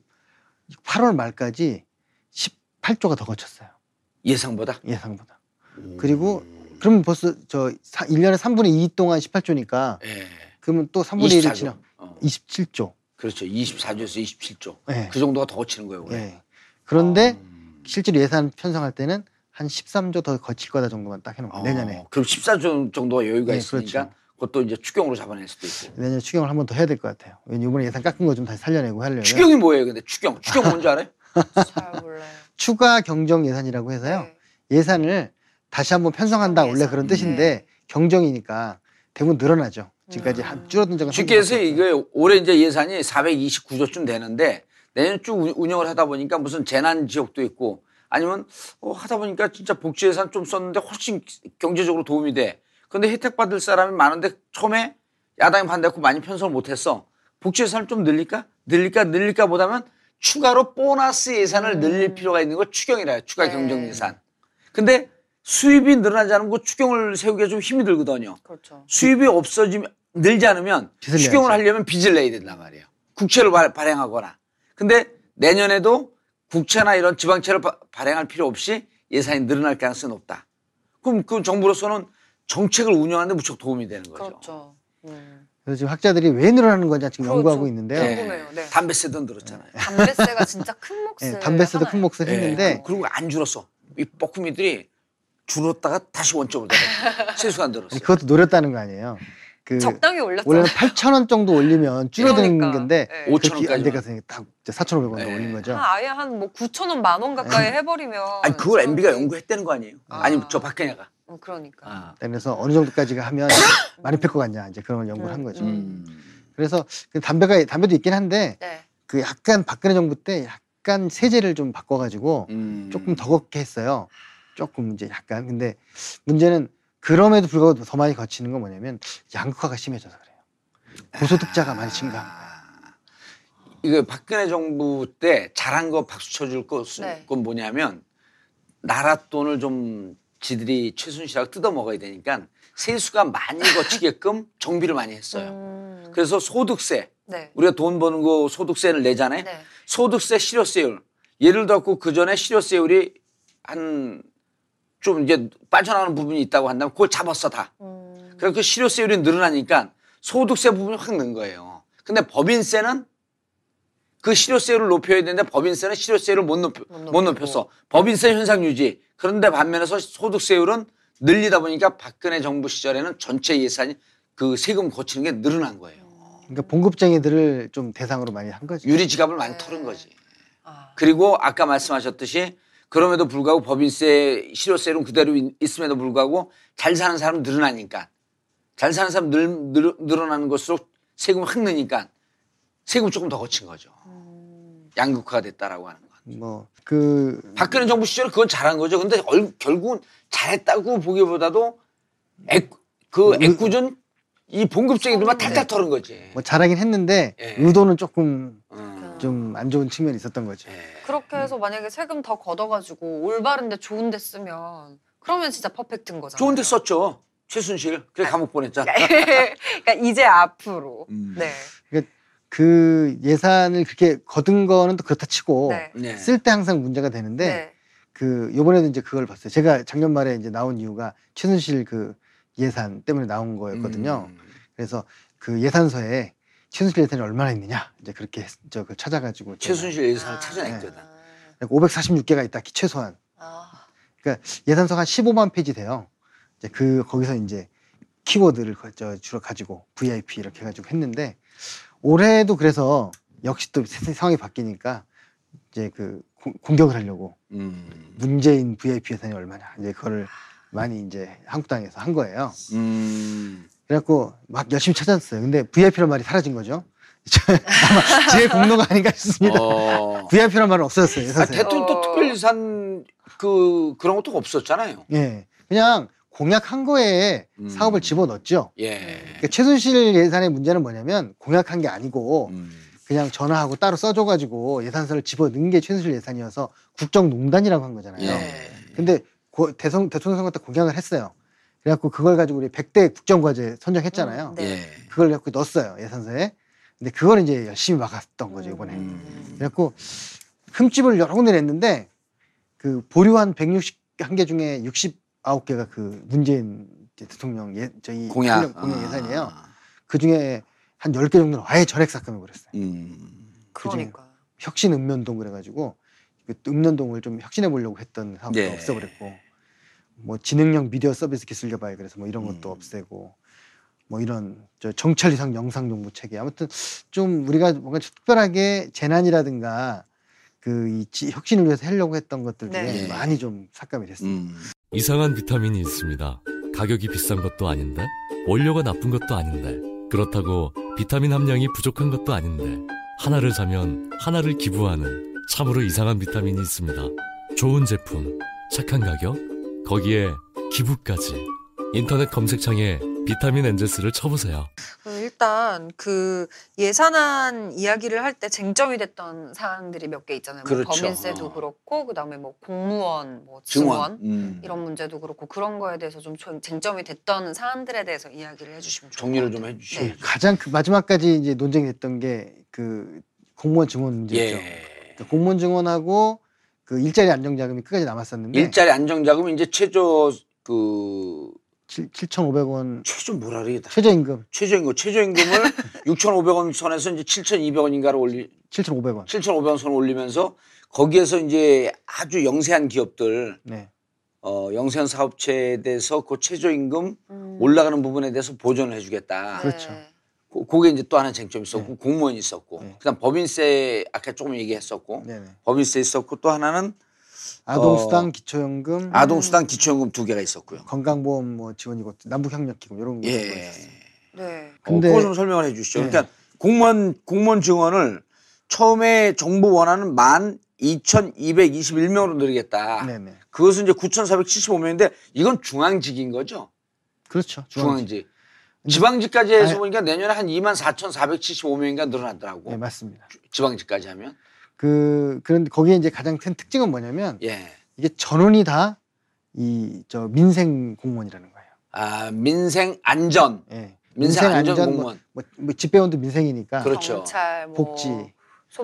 8월 말까지 18조가 더 거쳤어요. 예상보다. 예상보다. 그리고 그러면 벌써 저 사, 1년에 3분의 2 동안 18조니까 예. 그러면 또 3분의 1을 24조. 치면 어. 27조. 그렇죠. 24조에서 27조. 예. 그 정도가 더 거치는 거예요. 예. 그런데 음. 실제로 예산 편성할 때는 한 13조 더 거칠 거다 정도만 딱 해놓은 거예요. 내년에. 어, 그럼 14조 정도가 여유가 예, 있으니까 그렇죠. 그것도 이제 추경으로 잡아낼 수도 있고. 내년에 추경을 한 번 더 해야 될 것 같아요. 왜냐면 이번에 예산 깎은 거 좀 다시 살려내고 하려면 추경이 뭐예요? 근데 추경. 추경 뭔지 알아요? 잘 몰라요. 추가 경정 예산이라고 해서요. 네. 예산을 다시 한번 편성한다 원래. 그런 뜻인데 경정이니까 대부분 늘어나죠. 지금까지 음. 한 줄어든 적은 쉽게 해서 이게 올해 이제 예산이 429조쯤 되는데 내년 쭉 운- 운영을 하다 보니까 무슨 재난 지역도 있고 아니면 어, 하다 보니까 진짜 복지 예산 좀 썼는데 훨씬 경제적으로 도움이 돼. 근데 혜택 받을 사람이 많은데 처음에 야당이 반대했고 많이 편성을 못했어. 복지 예산을 좀 늘릴까? 늘릴까? 늘릴까 보다면 추가로 보너스 예산을 늘릴 필요가 있는 거 추경이라 해요. 추가 네. 경정 예산. 근데 수입이 늘어나지 않으면 그 추경을 세우기가 좀 힘이 들거든요. 그렇죠. 수입이 없어지면 늘지 않으면 추경을. 하려면 빚을 내야 된단 말이에요. 국채를 발- 발행하거나. 근데 내년에도 국채나 이런 지방채를 바- 발행할 필요 없이 예산이 늘어날 가능성이 높다. 그럼 그 정부로서는 정책을 운영하는데 무척 도움이 되는 거죠. 그렇죠. 음. 그래서 지금 학자들이 왜 늘어나는 건지 지금 그렇죠. 연구하고 있는데요. 예. 궁금해요. 네. 담배세도 늘었잖아요. 담배세가 진짜 큰 몫을 예, 담배세도? 큰 몫을 예. 했는데 그리고 안 줄었어. 이 뻐꾸미들이 줄었다가 다시 원점으로 돌아가. 세수가 늘었어. 그것도 노렸다는 거 아니에요. 그 적당히 올렸잖아요. 원래는 8천 원 정도 올리면 줄어드는 그러니까. 건데 네. 그게 5천 안 원까지. 돼가서 딱 4,500원 더 예. 올린 거죠. 한 아예 한 뭐 9천 원, 만 원 가까이 해버리면. 아니 그걸 MB가 연구했다는 거 아니에요? 아. 아니 저 박근혜가. 어, 그러니까. 아. 그래서 어느 정도까지가 하면 많이 팰 것 같냐 이제 그런 걸 연구를 한 거죠. 음. 그래서 그 담배가 담배도 있긴 한데 네. 그 약간 박근혜 정부 때 약간 세제를 좀 바꿔가지고 음. 조금 더 걷게 했어요. 조금 이제 약간 근데 문제는 그럼에도 불구하고 더 많이 거치는 건 뭐냐면 양극화가 심해져서 그래요. 고소득자가 많이 증가한 거예요. 아, 이거 박근혜 정부 때 잘한 거 박수 쳐줄 거- 네. 건 뭐냐면 나라 돈을 좀 지들이 최순실하고 뜯어 먹어야 되니까 세수가 많이 거치게끔 정비를 많이 했어요. 음. 그래서 소득세 네. 우리가 돈 버는 거 소득세를 내잖아요. 네. 소득세 실효세율 예를 들어서 그 전에 실효세율이 한 좀 이제 빠져나가는 부분이 있다고 한다면 그걸 잡았어 다. 음. 그래서 그 실효세율이 늘어나니까 소득세 부분이 확 는 거예요. 근데 법인세는 그 실효세율을 높여야 되는데 법인세는 실효세율을 못, 높여, 못 못. 높였어. 법인세 현상 유지. 그런데 반면에서 소득세율은 늘리다 보니까 박근혜 정부 시절에는 전체 예산이 그 세금 거치는 게 늘어난 거예요. 그러니까 봉급쟁이들을 좀 대상으로 많이 한 거죠. 유리 지갑을 많이 네. 털은 거지. 아. 그리고 아까 말씀하셨듯이 그럼에도 불구하고 법인세 실효세율은 그대로 있- 있음에도 불구하고 잘 사는 사람 늘어나니까 잘 사는 사람 늘, 늘, 늘어나는 것으로 세금이 확 느니까 세금 조금 더 거친 거죠. 음. 양극화가 됐다라고 하는 거. 뭐그 박근혜 정부 시절에 그건 잘한 거죠. 근데 얼- 결국은 잘했다고 보기보다도 액, 그 의- 애꿎은 이 봉급쟁이들만 네. 탈탈 털은 거지. 뭐 잘하긴 했는데 예. 의도는 조금 음. 좀 안 좋은 측면이 있었던 거죠. 예. 그렇게 해서 만약에 세금 더 걷어가지고 올바른데 좋은데 쓰면 그러면 진짜 퍼펙트인 거잖아요. 좋은데 썼죠. 최순실. 그래 감옥 보냈잖아. 그러니까 이제 앞으로. 음. 네. 그 예산을 그렇게 거둔 거는 또 그렇다 치고 네. 네. 쓸 때 항상 문제가 되는데 네. 그 요번에도 이제 그걸 봤어요. 제가 작년 말에 이제 나온 이유가 최순실 그 예산 때문에 나온 거였거든요. 음. 그래서 그 예산서에 최순실 예산이 얼마나 있느냐 이제 그렇게 했- 저 그걸 찾아가지고 최순실 예산을 아. 찾아냈거든. 546개가 있다 최소한 아. 예산서가 한 15만 페이지 돼요. 이제 그 거기서 이제 키워드를 거- 저 주로 가지고 VIP 이렇게 해가지고 했는데 올해도 그래서 역시 또 세- 상황이 바뀌니까 이제 그 공- 공격을 하려고 음. 문재인 VIP 예산이 얼마냐 이제 그거를 많이 이제 한국당에서 한 거예요. 음. 그래갖고 막 열심히 찾았어요. 근데 VIP란 말이 사라진 거죠. 아마 제 공로가 아닌가 싶습니다. 어. VIP란 말은 없어졌어요. 아. 대통령 또 어. 특별예산 그 그런 것도 없었잖아요. 예, 그냥 공약한 거에 음. 사업을 집어넣었죠. 예. 그러니까 최순실 예산의 문제는 뭐냐면 공약한 게 아니고 음. 그냥 전화하고 따로 써줘가지고 예산서를 집어넣은 게 최순실 예산이어서 국정농단이라고 한 거잖아요. 네. 근데 고- 대선, 대통령 선거 때 공약을 했어요. 그래갖고 그걸 가지고 우리 100대 국정과제 선정했잖아요. 음, 네. 예. 그걸 갖고 넣었어요 예산서에. 근데 그걸 이제 열심히 막았던 거죠 이번에. 음. 그래갖고 흠집을 여러 군데 냈는데 그 보류한 161개 중에 69개가 그 문재인 대통령 예, 저희 공약. 공약 예산이에요. 아. 그 중에 한 10개 정도는 아예 전액 삭감해 버렸어요. 음. 그러니까. 혁신 읍면동 그래가지고 그 읍면동을 좀 혁신해 보려고 했던 사업도 예. 없애버렸고 뭐 지능형 미디어 서비스 기술 개발 그래서 뭐 이런 것도 음. 없애고 뭐 이런 저 정찰 이상 영상 정보 체계 아무튼 좀 우리가 뭔가 특별하게 재난이라든가 그 이 혁신을 위해서 하려고 했던 것들 중에 네. 예. 많이 좀 삭감이 됐어요. 음. 이상한 비타민이 있습니다. 가격이 비싼 것도 아닌데, 원료가 나쁜 것도 아닌데, 그렇다고 비타민 함량이 부족한 것도 아닌데, 하나를 사면 하나를 기부하는 참으로 이상한 비타민이 있습니다. 좋은 제품, 착한 가격, 거기에 기부까지. 인터넷 검색창에 비타민 엔제스를 쳐보세요. 그 일단 그 예산안 이야기를 할 때 쟁점이 됐던 사항들이 몇 개 있잖아요. 뭐 그렇죠. 법인세도 어. 그렇고 그다음에 뭐 공무원, 뭐 증원. 증원 음. 이런 문제도 그렇고 그런 거에 대해서 좀 쟁- 쟁점이 됐던 사안들에 대해서 이야기를 해주시면 좋을 정리를 것좀 같아요. 해주시죠. 네. 가장 그 마지막까지 이제 논쟁이 됐던 게 그 공무원 증원 문제였죠. 예. 그러니까 공무원 증원하고 그 일자리 안정자금이 끝까지 남았었는데 일자리 안정자금 이제 최저 그 7, 7,500원 최저 뭐라 그러겠다. 최저임금 최저임금 최저임금을 6,500원 선에서 이제 7,200원인가를 올리 7,500원. 7,500원 선 올리면서 거기에서 이제 아주 영세한 기업들 네. 어, 영세한 사업체에 대해서 그 최저임금 음. 올라가는 부분에 대해서 보전을 해주겠다. 그렇죠. 네. 고- 그게 이제 또 하나 쟁점이 있었고 네. 공무원이 있었고 네. 그다음 법인세 아까 조금 얘기했었고 네네. 법인세 있었고 또 하나는 아동수당, 기초연금, 아동수당 기초연금 두 개가 있었고요. 건강보험 뭐 지원 이것, 남북협력기금 이런 거 예. 있었어요. 네. 근데- 어, 그거 좀 설명을 해주시죠. 네. 그러니까 공무원 공무원 증원을 처음에 정부 원하는 만 2,221명으로 늘리겠다. 네네. 그것은 이제 9,475명인데 이건 중앙직인 거죠. 그렇죠. 중앙직. 중앙직. 지방직까지 해서 아니- 보니까 내년에 한 24,475명인가 늘어났더라고. 네 맞습니다. 지방직까지 하면. 그 그런데 거기에 이제 가장 큰 특징은 뭐냐면 예. 이게 전원이 다 이 저 민생 공무원이라는 거예요. 아, 민생 안전. 예. 민생 안전 뭐- 공무원. 뭐, 뭐 집배원도 민생이니까. 그렇죠. 경찰, 뭐 복지.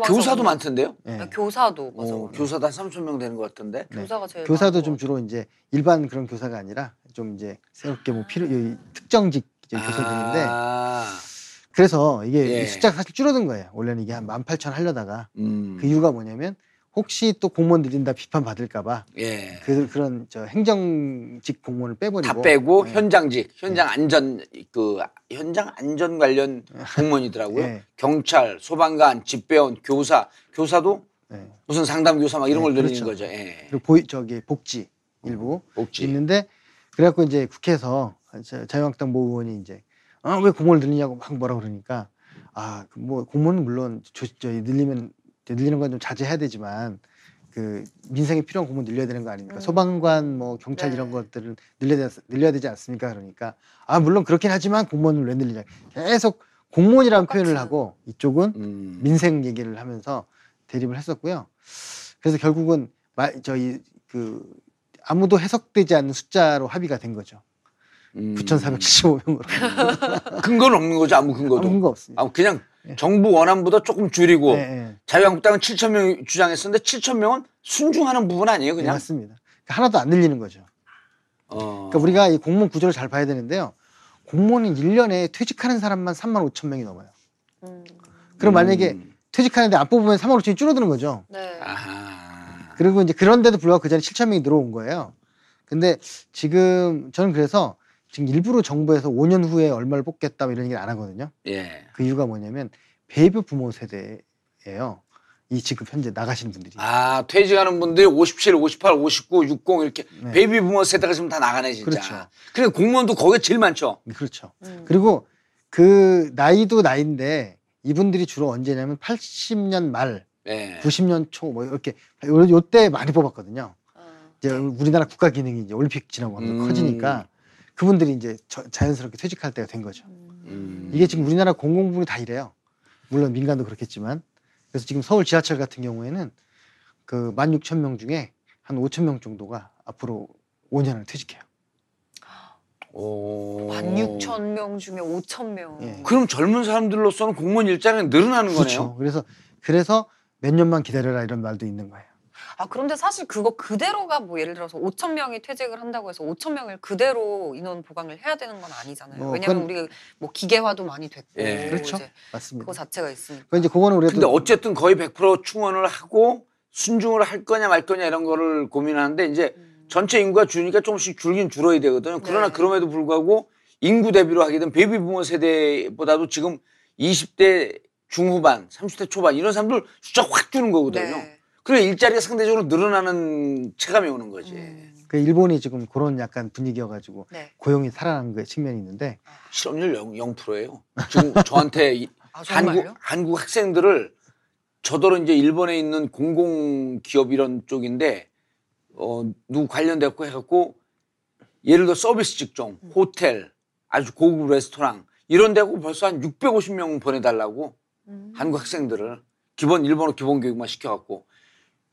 교사도 뭐- 많던데요? 예. 아, 교사도 맞아. 어, 교사도 한 3,000명 되는 것 같던데. 네. 교사가 제일 교사도 좀것 주로 이제 일반 그런 교사가 아니라 좀 이제 새롭게 뭐 필요 이 특정직 이제 교사들인데 아, 그래서 이게 예. 숫자가 사실 줄어든 거예요. 원래는 이게 한 18,000 하려다가 음. 그 이유가 뭐냐면 혹시 또 공무원 늘린다 비판 받을까봐 예. 그 그런 저 행정직 공무원을 빼버리고 다 빼고 예. 현장직, 현장 안전 그 현장 안전 관련 공무원이더라고요. 예. 경찰, 소방관, 집배원, 교사, 교사도 예. 무슨 상담 교사 막 이런 예, 걸 늘리는 그렇죠. 거죠. 예. 그리고 보이 저기 복지 일부 복지. 있는데 그래갖고 이제 국회에서 자- 자유한국당 모 의원이 이제 아, 왜 공무원을 늘리냐고 막 뭐라 그러니까 아 뭐 공무원은 물론 조, 저 늘리면 늘리는 건 좀 자제해야 되지만 그 민생에 필요한 공무원 늘려야 되는 거 아닙니까? 음. 소방관 뭐 경찰 네. 이런 것들은 늘려야, 되- 늘려야 되지 않습니까? 그러니까 아 물론 그렇긴 하지만 공무원을 왜 늘리냐 계속 공무원이라는 똑같은. 표현을 하고 이쪽은 음. 민생 얘기를 하면서 대립을 했었고요. 그래서 결국은 마, 저희 그 아무도 해석되지 않는 숫자로 합의가 된 거죠. 음. 9,475명으로. 근거는 없는 거죠. 아무 근거도. 아무 근거 없습니다. 아, 그냥 예. 정부 원안보다 조금 줄이고 네, 네. 자유한국당은 7천 명 주장했었는데 7천 명은 순중하는 부분 아니에요, 네, 그냥? 맞습니다. 그러니까 하나도 안 늘리는 거죠. 어. 그러니까 우리가 이 공무원 구조를 잘 봐야 되는데요. 공무원은 1년에 퇴직하는 사람만 3만 5천 명이 넘어요. 음. 그럼 음. 만약에 퇴직하는데 안 뽑으면 3만 5천이 줄어드는 거죠. 네. 아하. 그리고 이제 그런데도 불구하고 그 전에 7천 명이 늘어온 거예요. 근데 지금 저는 그래서 지금 일부러 정부에서 5년 후에 얼마를 뽑겠다 뭐 이런 얘기를 안 하거든요. 예. 그 이유가 뭐냐면 베이비 붐 세대예요. 이 지금 현재 나가시는 분들이. 아, 퇴직하는 분들이 57, 58, 59, 60 이렇게 네. 베이비 붐 세대가 지금 다 나가네, 진짜. 그렇죠. 그러니까 공무원도 거기에 제일 많죠. 그렇죠. 음. 그리고 그 나이도 나이인데 이분들이 주로 언제냐면 80년 말, 예. 90년 초 뭐 이렇게 요, 요때 많이 뽑았거든요. 어. 이제 우리나라 국가 기능이 이제 올림픽 지나고 하면서 음. 커지니까 그분들이 이제 저- 자연스럽게 퇴직할 때가 된 거죠. 음. 이게 지금 우리나라 공공부문이 다 이래요. 물론 민간도 그렇겠지만 그래서 지금 서울 지하철 같은 경우에는 그 16,000명 중에 한 5,000명 정도가 앞으로 5년 안에 퇴직해요. 오. 16,000명 중에 5,000명. 예. 그럼 젊은 사람들로서는 공무원 일자리가 늘어나는 그렇죠. 거네요. 그래서 그래서 몇 년만 기다려라 이런 말도 있는 거예요. 아 그런데 사실 그거 그대로가 뭐 예를 들어서 5천 명이 퇴직을 한다고 해서 5천 명을 그대로 인원 보강을 해야 되는 건 아니잖아요. 뭐 왜냐하면 그건- 우리 뭐 기계화도 많이 됐고 예. 그렇죠. 이제 맞습니다. 그거 자체가 있으니까. 그 이제 그거는 우리가 근데 또 어쨌든 거의 100% 충원을 하고 순증을 할 거냐 말 거냐 이런 거를 고민하는데 이제 음. 전체 인구가 줄니까 조금씩 줄긴 줄어야 되거든요. 그러나 네. 그럼에도 불구하고 인구 대비로 하게 된 베이비 붐 세대보다도 지금 20대 중후반, 30대 초반 이런 사람들 숫자 확 주는 거거든요. 네. 그래 일자리가 상대적으로 늘어나는 체감이 오는 거지. 음. 그 일본이 지금 그런 약간 분위기여가지고 네. 고용이 살아난 그 측면이 있는데 실업률 0, 0%예요. 지금 저한테 이- 아? 한국 한국 학생들을 저더러 이제 일본에 있는 공공 기업 이런 쪽인데 어 누구 관련됐고 해갖고 예를 들어 서비스 직종, 호텔, 아주 고급 레스토랑 이런 데고 벌써 한 650명 보내달라고 음. 한국 학생들을 기본 일본어 기본 교육만 시켜갖고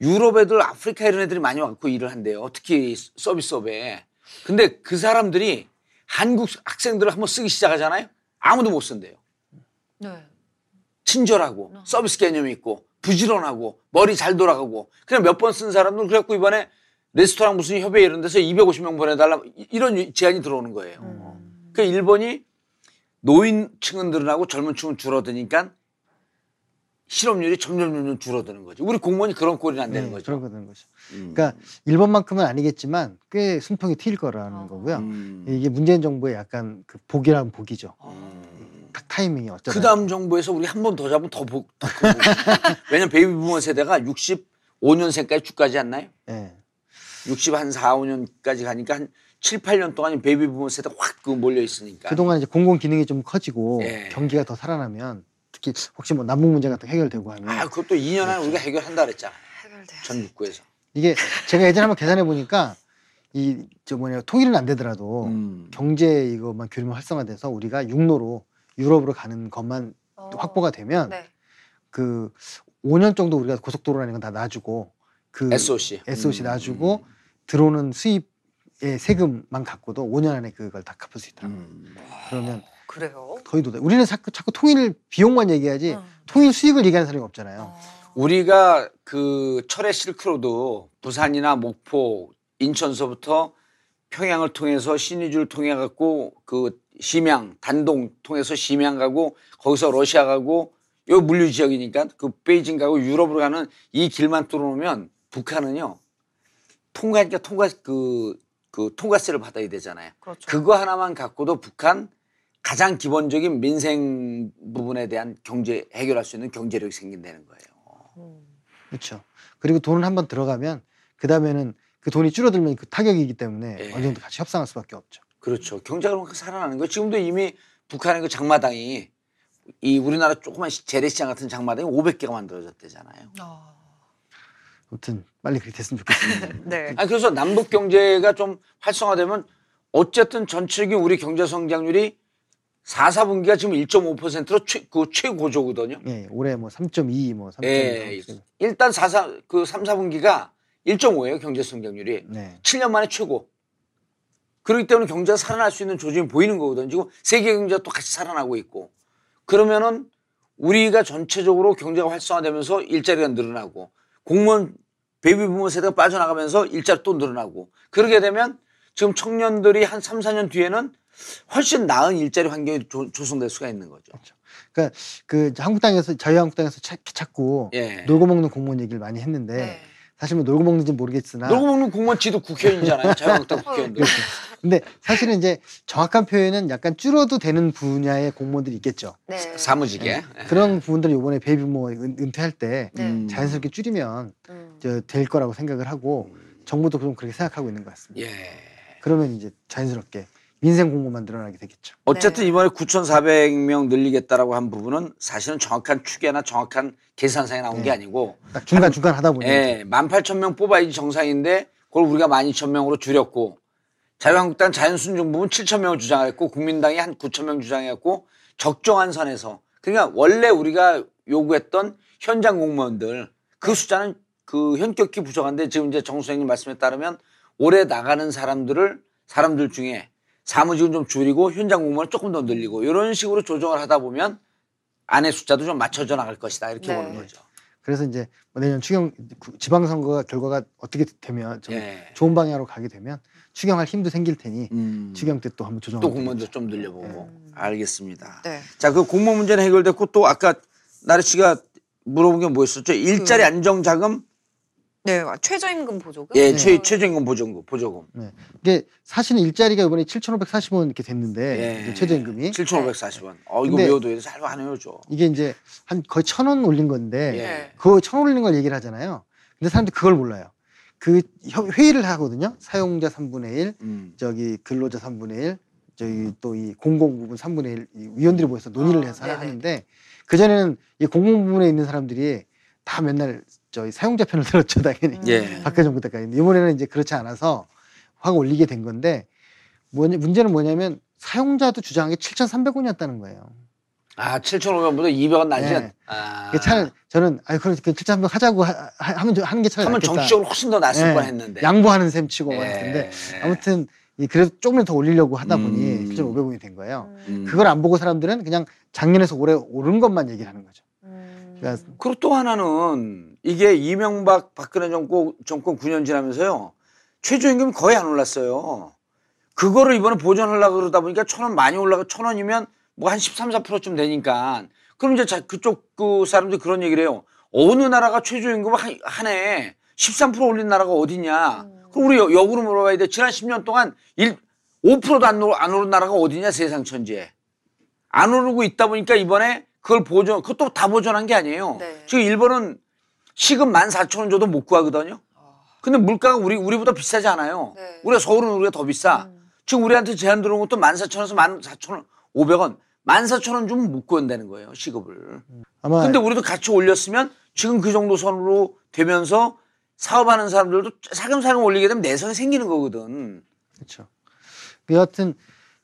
유럽 애들, 아프리카 이런 애들이 많이 와갖고 일을 한대요. 특히 서비스업에. 근데 그 사람들이 한국 학생들을 한번 쓰기 시작하잖아요. 아무도 못 쓴대요. 네. 친절하고 어. 서비스 개념이 있고 부지런하고 머리 잘 돌아가고 그냥 몇 번 쓴 사람들 그래갖고 이번에 레스토랑 무슨 협회 이런 데서 250명 보내달라 이- 이런 제안이 들어오는 거예요. 음. 그 일본이 노인층은 늘어나고 젊은 층은 줄어드니까 실업률이 점점 점점 줄어드는 거죠. 우리 공무원이 그런 꼴이 안 되는 네, 거죠. 그런 거 되는 거죠. 음. 그러니까 일본만큼은 아니겠지만 꽤 순풍이 튈 거라는 어. 거고요. 음. 이게 문재인 정부의 약간 그 복이라는 복이죠. 음. 딱 타이밍이 어쩌다. 그 다음 정부에서 우리 한 번 더 잡으면 더 복. 더 복. 왜냐면 베이비 붐 세대가 65년생까지 쭉가지 않나요? 예. 60한 4, 5년까지 가니까 한 7, 8년 동안 베이비 붐 세대가 확 그 몰려 있으니까. 그동안 이제 공공 기능이 좀 커지고 예. 경기가 더 살아나면 특히 혹시 뭐 남북 문제 같은 거 해결되고 하면 아, 그것도 2년 안에 우리가 해결한다 그랬잖아. 해결돼요. 전국구에서. 이게 제가 예전에 한번 계산해 보니까 이 저 뭐냐 통일은 안 되더라도 음. 경제 이것만 규모 활성화돼서 우리가 육로로 유럽으로 가는 것만 어. 확보가 되면 네. 그 5년 정도 우리가 고속도로라는 건 다 놔주고 그 SOC. SOC 음. 놔주고 들어오는 수입의 세금만 갖고도 5년 안에 그걸 다 갚을 수. 요 음. 그러면 그래요. 거의 도 우리는 자꾸 자꾸 통일 비용만 얘기하지 어. 통일 수익을 얘기하는 사람이 없잖아요. 어. 우리가 그 철의 실크로드 부산이나 목포, 인천서부터 평양을 통해서 신의주를 통해 갖고 그 심양, 단동 통해서 심양 가고 거기서 러시아 가고 요 물류 지역이니까 그 베이징 가고 유럽으로 가는 이 길만 뚫어놓으면 북한은요 통과니까 통과 그, 그 통과세를 받아야 되잖아요. 그렇죠. 그거 하나만 갖고도 북한 가장 기본적인 민생 부분에 대한 경제 해결할 수 있는 경제력이 생긴다는 거예요. 음. 그렇죠. 그리고 돈은 한번 들어가면 그 다음에는 그 돈이 줄어들면 그 타격이기 때문에 예. 어느 정도 같이 협상할 수밖에 없죠. 그렇죠. 경제가 그만큼 살아나는 거예요. 지금도 이미 북한의 그 장마당이 이 우리나라 조그만 시- 재래시장 같은 장마당이 500개가 만들어졌대잖아요. 아. 아무튼 빨리 그렇게 됐으면 좋겠습니다. 네. 아니 그래서 남북 경제가 좀 활성화되면 어쨌든 전체적인 우리 경제 성장률이 4, 4분기가 지금 1.5%로 최, 그 최고조거든요. 예, 올해 뭐 3.2, 뭐 3.2. 예. 일단 4, 4, 그 3, 4분기가 1.5예요. 경제 성장률이. 네. 7년 만에 최고. 그렇기 때문에 경제가 살아날 수 있는 조짐이 보이는 거거든요. 지금 세계 경제가 또 같이 살아나고 있고. 그러면은 우리가 전체적으로 경제가 활성화되면서 일자리가 늘어나고 공무원 베이비 부모 세대가 빠져나가면서 일자리 또 늘어나고 그러게 되면 지금 청년들이 한 3, 4년 뒤에는 훨씬 나은 일자리 환경이 조, 조성될 수가 있는 거죠. 그러니까 그 한국당에서 자유한국당에서 자, 자꾸 예. 놀고 먹는 공무원 얘기를 많이 했는데 네. 사실 뭐 놀고 먹는지 모르겠으나 놀고 먹는 공무원 지도 국회의원이잖아요. 자유한국당 국회의원들. 그렇죠. 근데 사실은 이제 정확한 표현은 약간 줄어도 되는 분야의 공무원들이 있겠죠. 네. 사무직에. 예. 그런 부분들을 이번에 베이비모 은- 은퇴할 때 네. 음. 자연스럽게 줄이면 음. 저될 거라고 생각을 하고 정부도 좀 그렇게 생각하고 있는 것 같습니다. 예. 그러면 이제 자연스럽게 민생 공무만 늘어나게 되겠죠. 어쨌든 네. 이번에 9,400명 늘리겠다라고 한 부분은 사실은 정확한 추계나 정확한 계산상에 나온 게 네. 아니고 딱 중간 중간 하다 보니 예, 18,000명 뽑아야지 정상인데 그걸 우리가 12,000명으로 줄였고 자유한국당 자연순정부는 7천 명을 주장했고 국민당이 한 9천 명 주장했고 적정한 선에서 그러니까 원래 우리가 요구했던 현장 공무원들 그 숫자는 그 현격히 부족한데 지금 이제 정 선생님 말씀에 따르면 올해 나가는 사람들을 사람들 중에 사무직은 좀 줄이고 현장 공무원을 조금 더 늘리고 이런 식으로 조정을 하다 보면 안의 숫자도 좀 맞춰져 나갈 것이다 이렇게 네. 보는 거죠. 그래서 이제 뭐 내년 추경 구- 지방선거가 결과가 어떻게 되면 좀 예. 좋은 방향으로 가게 되면 추경할 힘도 생길 테니 음. 추경 때 또 한번 조정. 또 공무원들 좀 늘려보고 음. 알겠습니다. 네. 자, 그 공무원 문제는 해결됐고 또 아까 나래 씨가 물어본 게 뭐였었죠? 일자리 그- 안정자금, 네, 최저임금 보조금. 예, 네. 최, 최저임금 보조금, 보조금. 네. 이게 사실은 일자리가 이번에 7,540원 이렇게 됐는데 예. 이제 최저임금이 7,540원. 어, 이거 근데- 외워둬야 잘 하네요, 저. 이게 이제 한 거의 천 원 올린 건데 예. 네. 그거 천 원 올린 걸 얘기를 하잖아요. 근데 사람들이 그걸 몰라요. 그 혀- 회의를 하거든요. 사용자 3분의 1, 음. 저기 근로자 3분의 1, 저기 또 이 공공 부분 3분의 1이 위원들이 모여서 논의를 아, 해서 네네. 하는데 그 전에는 이 공공 부분에 있는 사람들이 다 맨날 저희 사용자 편을 들었죠 당연히 음. 예. 박근혜 정부 때까지. 이번에는 이제 그렇지 않아서 확 올리게 된 건데 뭐냐, 문제는 뭐냐면 사용자도 주장한 게 7,300원이었다는 거예요. 아, 7,500원보다 200원 낮은? 네. 아. 차라리 저는 아니 그럼 그 7,300 하자고 하, 면 하는 게 차라리 하면 낫겠다. 정치적으로 훨씬 더 낫을 예, 뻔 했는데. 양보하는 셈 치고 막 예. 했는데 아무튼 이 그래도 조금 더 올리려고 하다 보니 음. 7,500원이 된 거예요. 음. 그걸 안 보고 사람들은 그냥 작년에서 올해 오른 것만 얘기를 하는 거죠. 음. 그러니까 그리고 또 하나는 이게 이명박 박근혜 정권, 정권 9년 지나면서요. 최저임금이 거의 안 올랐어요. 그거를 이번에 보전하려고 그러다 보니까 천 원 많이 올라가 천 원이면 뭐 한 13, 14%좀 되니까 그럼 이제 자- 그쪽 그 사람들이 그런 얘기를 해요. 어느 나라가 최저임금을 한, 한 해에 13% 올린 나라가 어디냐. 그럼 우리 여- 역으로 물어봐야 돼. 지난 10년 동안 1, 5%도 안, 오르- 안 오른 나라가 어디냐 세상 천지에. 안 오르고 있다 보니까 이번에 그걸 보전, 그것도 다 보전한 게 아니에요. 네. 지금 일본은 시급 14,000원 줘도 못 구하거든요. 근데 물가가 우리, 우리보다 비싸지 않아요. 네. 우리가 서울은 우리가 더 비싸. 음. 지금 우리한테 제한 들어온 것도 14,000원에서 14,000원, 500원. 14,000원 주면 못 구한다는 거예요, 시급을. 아마 근데 우리도 같이 올렸으면 지금 그 정도 선으로 되면서 사업하는 사람들도 사금사금 올리게 되면 내성이 생기는 거거든. 그렇죠. 그 여하튼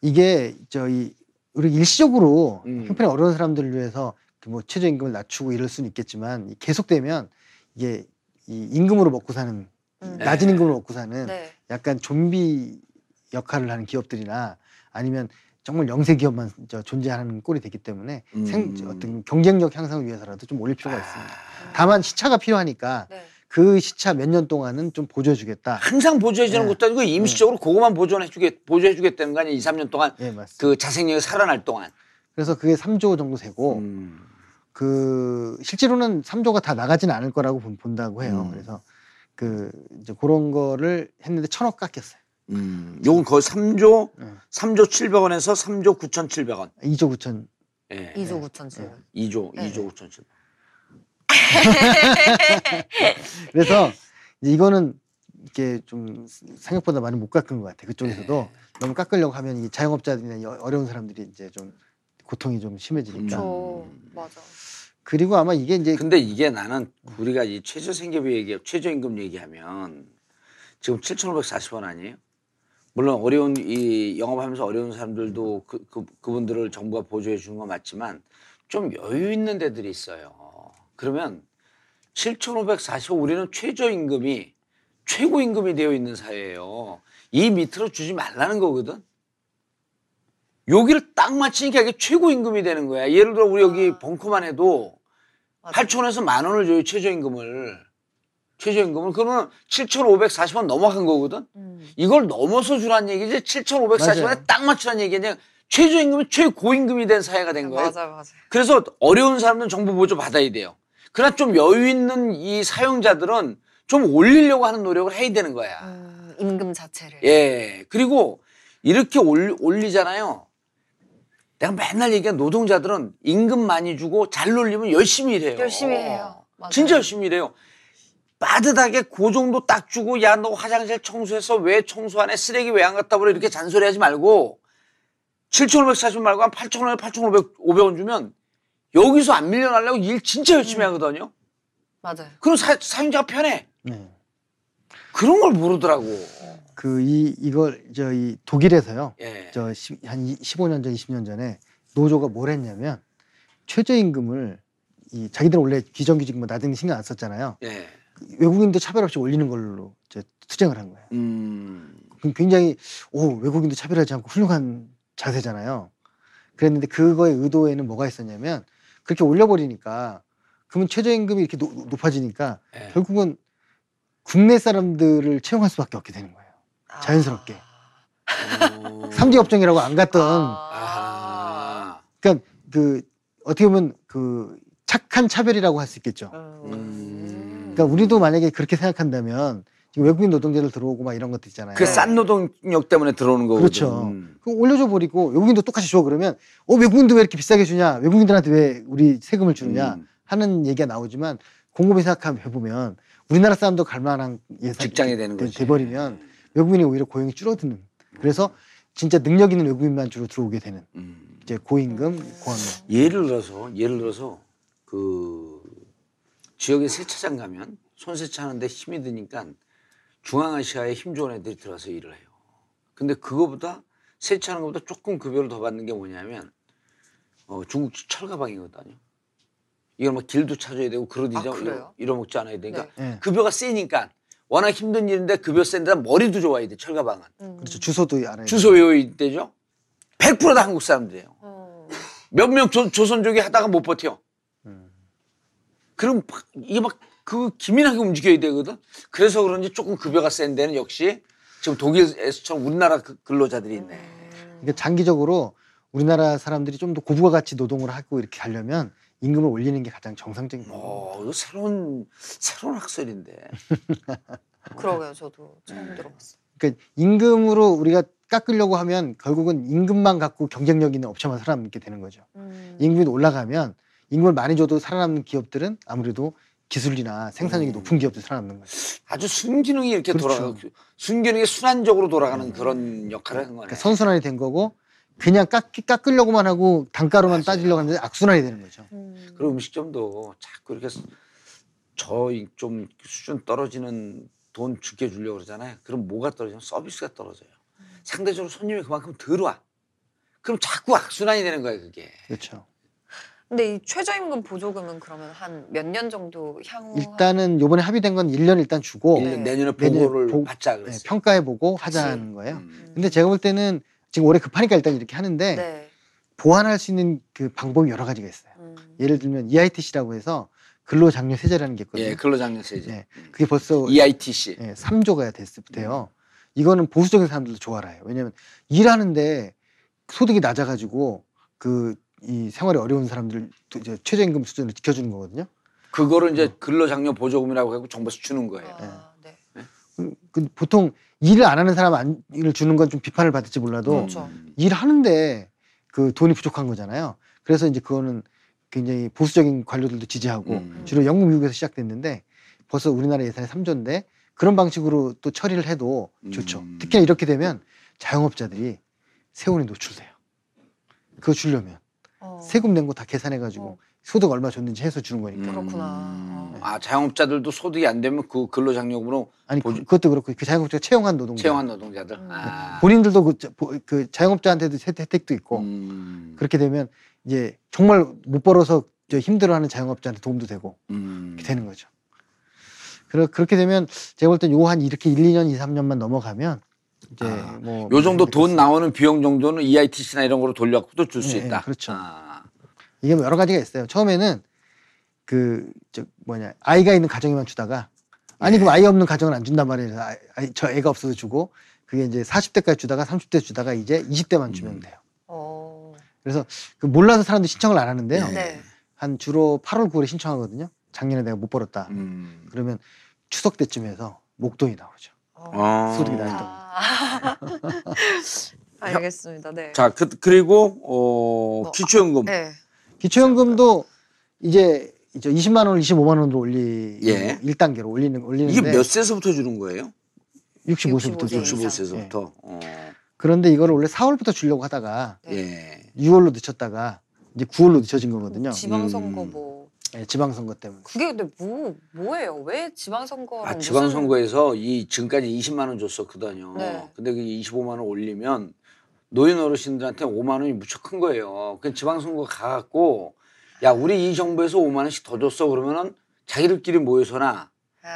이게 저희 우리 일시적으로 음. 형편이 어려운 사람들을 위해서 그 뭐 최저임금을 낮추고 이럴 수는 있겠지만 계속되면 이게 이 임금으로 먹고 사는 음. 낮은 네. 임금으로 먹고 사는 네. 약간 좀비 역할을 하는 기업들이나 아니면 정말 영세 기업만 저 존재하는 꼴이 되기 때문에 음. 생, 어떤 경쟁력 향상을 위해서라도 좀 올릴 필요가 있습니다. 아, 다만 시차가 필요하니까 네. 그 시차 몇 년 동안은 좀 보조해주겠다. 항상 보조해주는 네. 것도 아니고 임시적으로 그거만 보존해주게, 보조해주겠다는 거 아니에요? 2, 3년 동안 예, 맞습니다. 그 자생력이 살아날 동안. 그래서 그게 3조 정도 되고 음. 그 실제로는 3조가 다 나가지는 않을 거라고 본- 본다고 해요. 음. 그래서 그 이제 그런 거를 했는데 천억 깎였어요. 음. 요건 거의 3조, 음. 3조 700원에서 3조 9,700원. 2조 9천. 예. 2조 9천 7백. 2조, 네. 2조 9,700원. 그래서 이제 이거는 이렇게 좀 생각보다 많이 못 깎은 것 같아. 그쪽에서도 네. 너무 깎으려고 하면 이 자영업자들이나 이 어려운 사람들이 이제 좀 고통이 좀 심해지니까. 저 맞아. 그리고 아마 이게 이제 근데 이게 나는 우리가 이 최저 생계비 얘기, 최저임금 얘기하면 지금 7,540원 아니에요? 물론 어려운 이 영업하면서 어려운 사람들도 그, 그 그분들을 정부가 보조해 주는 건 맞지만 좀 여유 있는 데들이 있어요. 그러면 7,540원 우리는 최저임금이 최고임금이 되어 있는 사회예요. 이 밑으로 주지 말라는 거거든. 여기를 딱 맞추니까 이게 최고 임금이 되는 거야. 예를 들어 우리 여기 아. 벙커만 해도 맞아. 8천원에서 만 원을 줘요 최저임금을 최저임금을 그러면 7,540원 넘어간 거거든 음. 이걸 넘어서 주란 얘기지 7,540원에 맞아요. 딱 맞추란 얘기냐 최저임금이 최고임금이 된 사회가 된 거예요 맞아 맞아. 그래서 어려운 사람들은 정부 보조 받아야 돼요 그러나 좀 여유 있는 이 사용자들은 좀 올리려고 하는 노력을 해야 되는 거야 음, 임금 자체를. 예 그리고 이렇게 올리, 올리잖아요 내가 맨날 얘기한 노동자들은 임금 많이 주고 잘 놀리면 열심히 일해요 열심히 해요. 맞아요. 진짜 열심히 일해요. 빠듯하게 그 정도 딱 주고 야 너 화장실 청소해서 왜 청소 안 해? 쓰레기 왜 안 갖다 버려? 이렇게 잔소리하지 말고 7,540원 말고 한 8,500원, 8,500, 500원 주면 여기서 안 밀려나려고 일 진짜 열심히 음. 하거든요. 맞아요. 그럼 사, 사용자가 편해. 네. 그런 걸 모르더라고. 그 이 이걸 저 이 독일에서요. 예. 저한 15년 전, 20년 전에 노조가 뭘 했냐면 최저임금을 이 자기들은 원래 비정규직 뭐 나중에 신경 안 썼잖아요. 예. 외국인도 차별 없이 올리는 걸로 이제 투쟁을 한 거예요. 음. 굉장히 오 외국인도 차별하지 않고 훌륭한 자세잖아요. 그랬는데 그거의 의도에는 뭐가 있었냐면 그렇게 올려버리니까 그러면 최저임금이 이렇게 노- 높아지니까 예. 결국은 국내 사람들을 채용할 수밖에 없게 되는 거예요. 자연스럽게. 어. 삼지 업종이라고 안 갔던 아하. 그러니까 그 어떻게 보면 그 착한 차별이라고 할 수 있겠죠. 음. 그러니까 우리도 만약에 그렇게 생각한다면 지금 외국인 노동자들 들어오고 막 이런 것도 있잖아요. 그 싼 노동력 때문에 들어오는 거거든. 그렇죠. 음. 그 올려줘 버리고 외국인도 똑같이 줘 그러면 어 외국인도 왜 이렇게 비싸게 주냐 외국인들한테 왜 우리 세금을 주느냐 음. 하는 얘기가 나오지만 곰곰이 생각하면 해보면 우리나라 사람도 갈 만한 예산 직장이 되는 거지. 돼버리면 외국인이 오히려 고용이 줄어드는 그래서 진짜 능력 있는 외국인만 주로 들어오게 되는 음. 이제 고임금 고학년 예를 들어서 예를 들어서 그 지역에 세차장 가면 손세차 하는데 힘이 드니까 중앙아시아에 힘 좋은 애들이 들어가서 일을 해요. 근데 그거보다 세차하는 것보다 조금 급여를 더 받는 게 뭐냐면 어, 중국 철가방이거든요. 이걸 막 길도 찾아야 되고 그러디 아, 죠 그래요? 잃어먹지 않아야 되니까 네. 예. 급여가 세니까 워낙 힘든 일인데 급여 센 데다 머리도 좋아야 돼 철가방은. 음. 그렇죠 주소도 알아야 돼. 주소 외워야 되죠. 100%다 한국 사람들이에요. 어. 몇명 조선족이 하다가 못 버텨. 음. 그럼 막 이게 막 그 기민하게 움직여야 되거든. 그래서 그런지 조금 급여가 센 데는 역시 지금 독일에서처럼 우리나라 그 근로자들이 있네. 그러니까 장기적으로 우리나라 사람들이 좀 더 고부가 가치 노동을 하고 이렇게 하려면 임금을 올리는 게 가장 정상적인 거예요. 어, 이거 새로운 새로운 학설인데. 그러게요. 저도 처음 들어봤어요. 그러니까 임금으로 우리가 깎으려고 하면 결국은 임금만 갖고 경쟁력 있는 업체만 살아남게 되는 거죠. 음. 임금이 올라가면 임금을 많이 줘도 살아남는 기업들은 아무래도 기술이나 생산력이 음. 높은 기업들 살아남는 거죠. 아주 순기능이 이렇게 그렇죠. 돌아가 순기능이 순환적으로 돌아가는 그런 역할을 한 거네. 그러니까 선순환이 된 거고 그냥 깎, 깎으려고만 하고 단가로만 맞아요. 따지려고 하는데 악순환이 되는 거죠. 음. 그리고 음식점도 자꾸 이렇게 저 좀 수준 떨어지는 돈 줄게 주려고 그러잖아요. 그럼 뭐가 떨어지면 서비스가 떨어져요. 상대적으로 손님이 그만큼 덜 와. 그럼 자꾸 악순환이 되는 거예요, 그게. 그렇죠. 근데 이 최저임금 보조금은 그러면 한 몇 년 정도 향후 일단은 요번에 합의된 건 1년 일단 주고 일년 네. 내년에 보고를 보- 받자 네, 그랬어요. 평가해 보고 같이. 하자는 거예요. 음. 근데 제가 볼 때는 지금 올해 급하니까 일단 이렇게 하는데 네. 보완할 수 있는 그 방법이 여러 가지가 있어요. 음. 예를 들면 EITC라고 해서 근로장려 세제라는 게 있거든요. 예, 근로장려 세제. 네. 그게 벌써 EITC. 예, 3조가 됐을 때요. 이거는 보수적인 사람들도 좋아해요. 왜냐하면 일하는데 소득이 낮아가지고 그 이 생활이 어려운 사람들 이제 최저임금 수준을 지켜주는 거거든요. 그거를 이제 어. 근로장려 보조금이라고 하고 정부에서 주는 거예요. 아, 네. 그, 그 보통 일을 안 하는 사람 안, 일을 주는 건 좀 비판을 받을지 몰라도 그렇죠. 음. 일하는데 그 돈이 부족한 거잖아요. 그래서 이제 그거는 굉장히 보수적인 관료들도 지지하고 음. 주로 영국, 미국에서 시작됐는데 벌써 우리나라 예산이 3조인데 그런 방식으로 또 처리를 해도 좋죠. 음. 특히나 이렇게 되면 자영업자들이 세원이 노출돼요. 그거 주려면 어. 세금 낸 거 다 계산해가지고 어. 소득 얼마 줬는지 해서 주는 거니까. 그렇구나. 음. 아, 자영업자들도 소득이 안 되면 그 근로장려금으로 아니 보조- 그, 그것도 그렇고 그 자영업자가 채용한 노동자 채용한 노동자들. 음. 아. 본인들도 그, 그 자영업자한테도 혜택- 혜택도 있고 음. 그렇게 되면 이제 정말 못 벌어서 저 힘들어하는 자영업자한테 도움도 되고 음. 이렇게 되는 거죠. 그러, 그렇게 되면 제가 볼 땐 요 한 이렇게 1, 2년, 2, 3년만 넘어가면 이제 아, 뭐요 정도 돈나 나오는 비용 정도는 EITC나 이런 거로 돌려도 줄수 예, 예, 있다. 그렇죠. 아. 이게 뭐 여러 가지가 있어요. 처음에는 그 저 뭐냐 아이가 있는 가정에만 주다가 아니 그럼 아이 없는 가정은 안 준단 말이에요. 아이, 아이, 저 애가 없어서 주고 그게 이제 40대까지 주다가 30대 주다가 이제 20대만 주면 음. 돼요. 어. 그래서 그 몰라서 사람들이 신청을 안 하는데요. 네. 한 주로 8월 9월에 신청하거든요. 작년에 내가 못 벌었다. 음. 그러면 추석 때쯤에서 목돈이 나오죠. 어. 소득이 나올 때. 아. 알겠습니다. 네. 자, 그, 그리고 어, 뭐, 기초연금. 네. 기초연금도 이제 이제 20만 원을 25만 원으로 올리 예. 1단계로 올리는 올리는데 이게 몇 세서부터 주는 거예요? 65세부터 65세 죠 이상. 65세서부터. 어. 그런데 이걸 원래 4월부터 주려고 하다가 네. 예. 6월로 늦췄다가 이제 9월로 늦춰진 거거든요. 지방선거 음. 뭐 예, 지방선거 때문에. 그게 근데 뭐 뭐예요? 왜 지방선거랑 아, 지방선거에서 이 지금까지 20만 원 줬었거든요. 네. 근데 그 25만 원 올리면 노인 어르신들한테 5만 원이 무척 큰 거예요. 그 지방선거 가갖고 야 우리 이 정부에서 5만 원씩 더 줬어 그러면은 자기들끼리 모여서나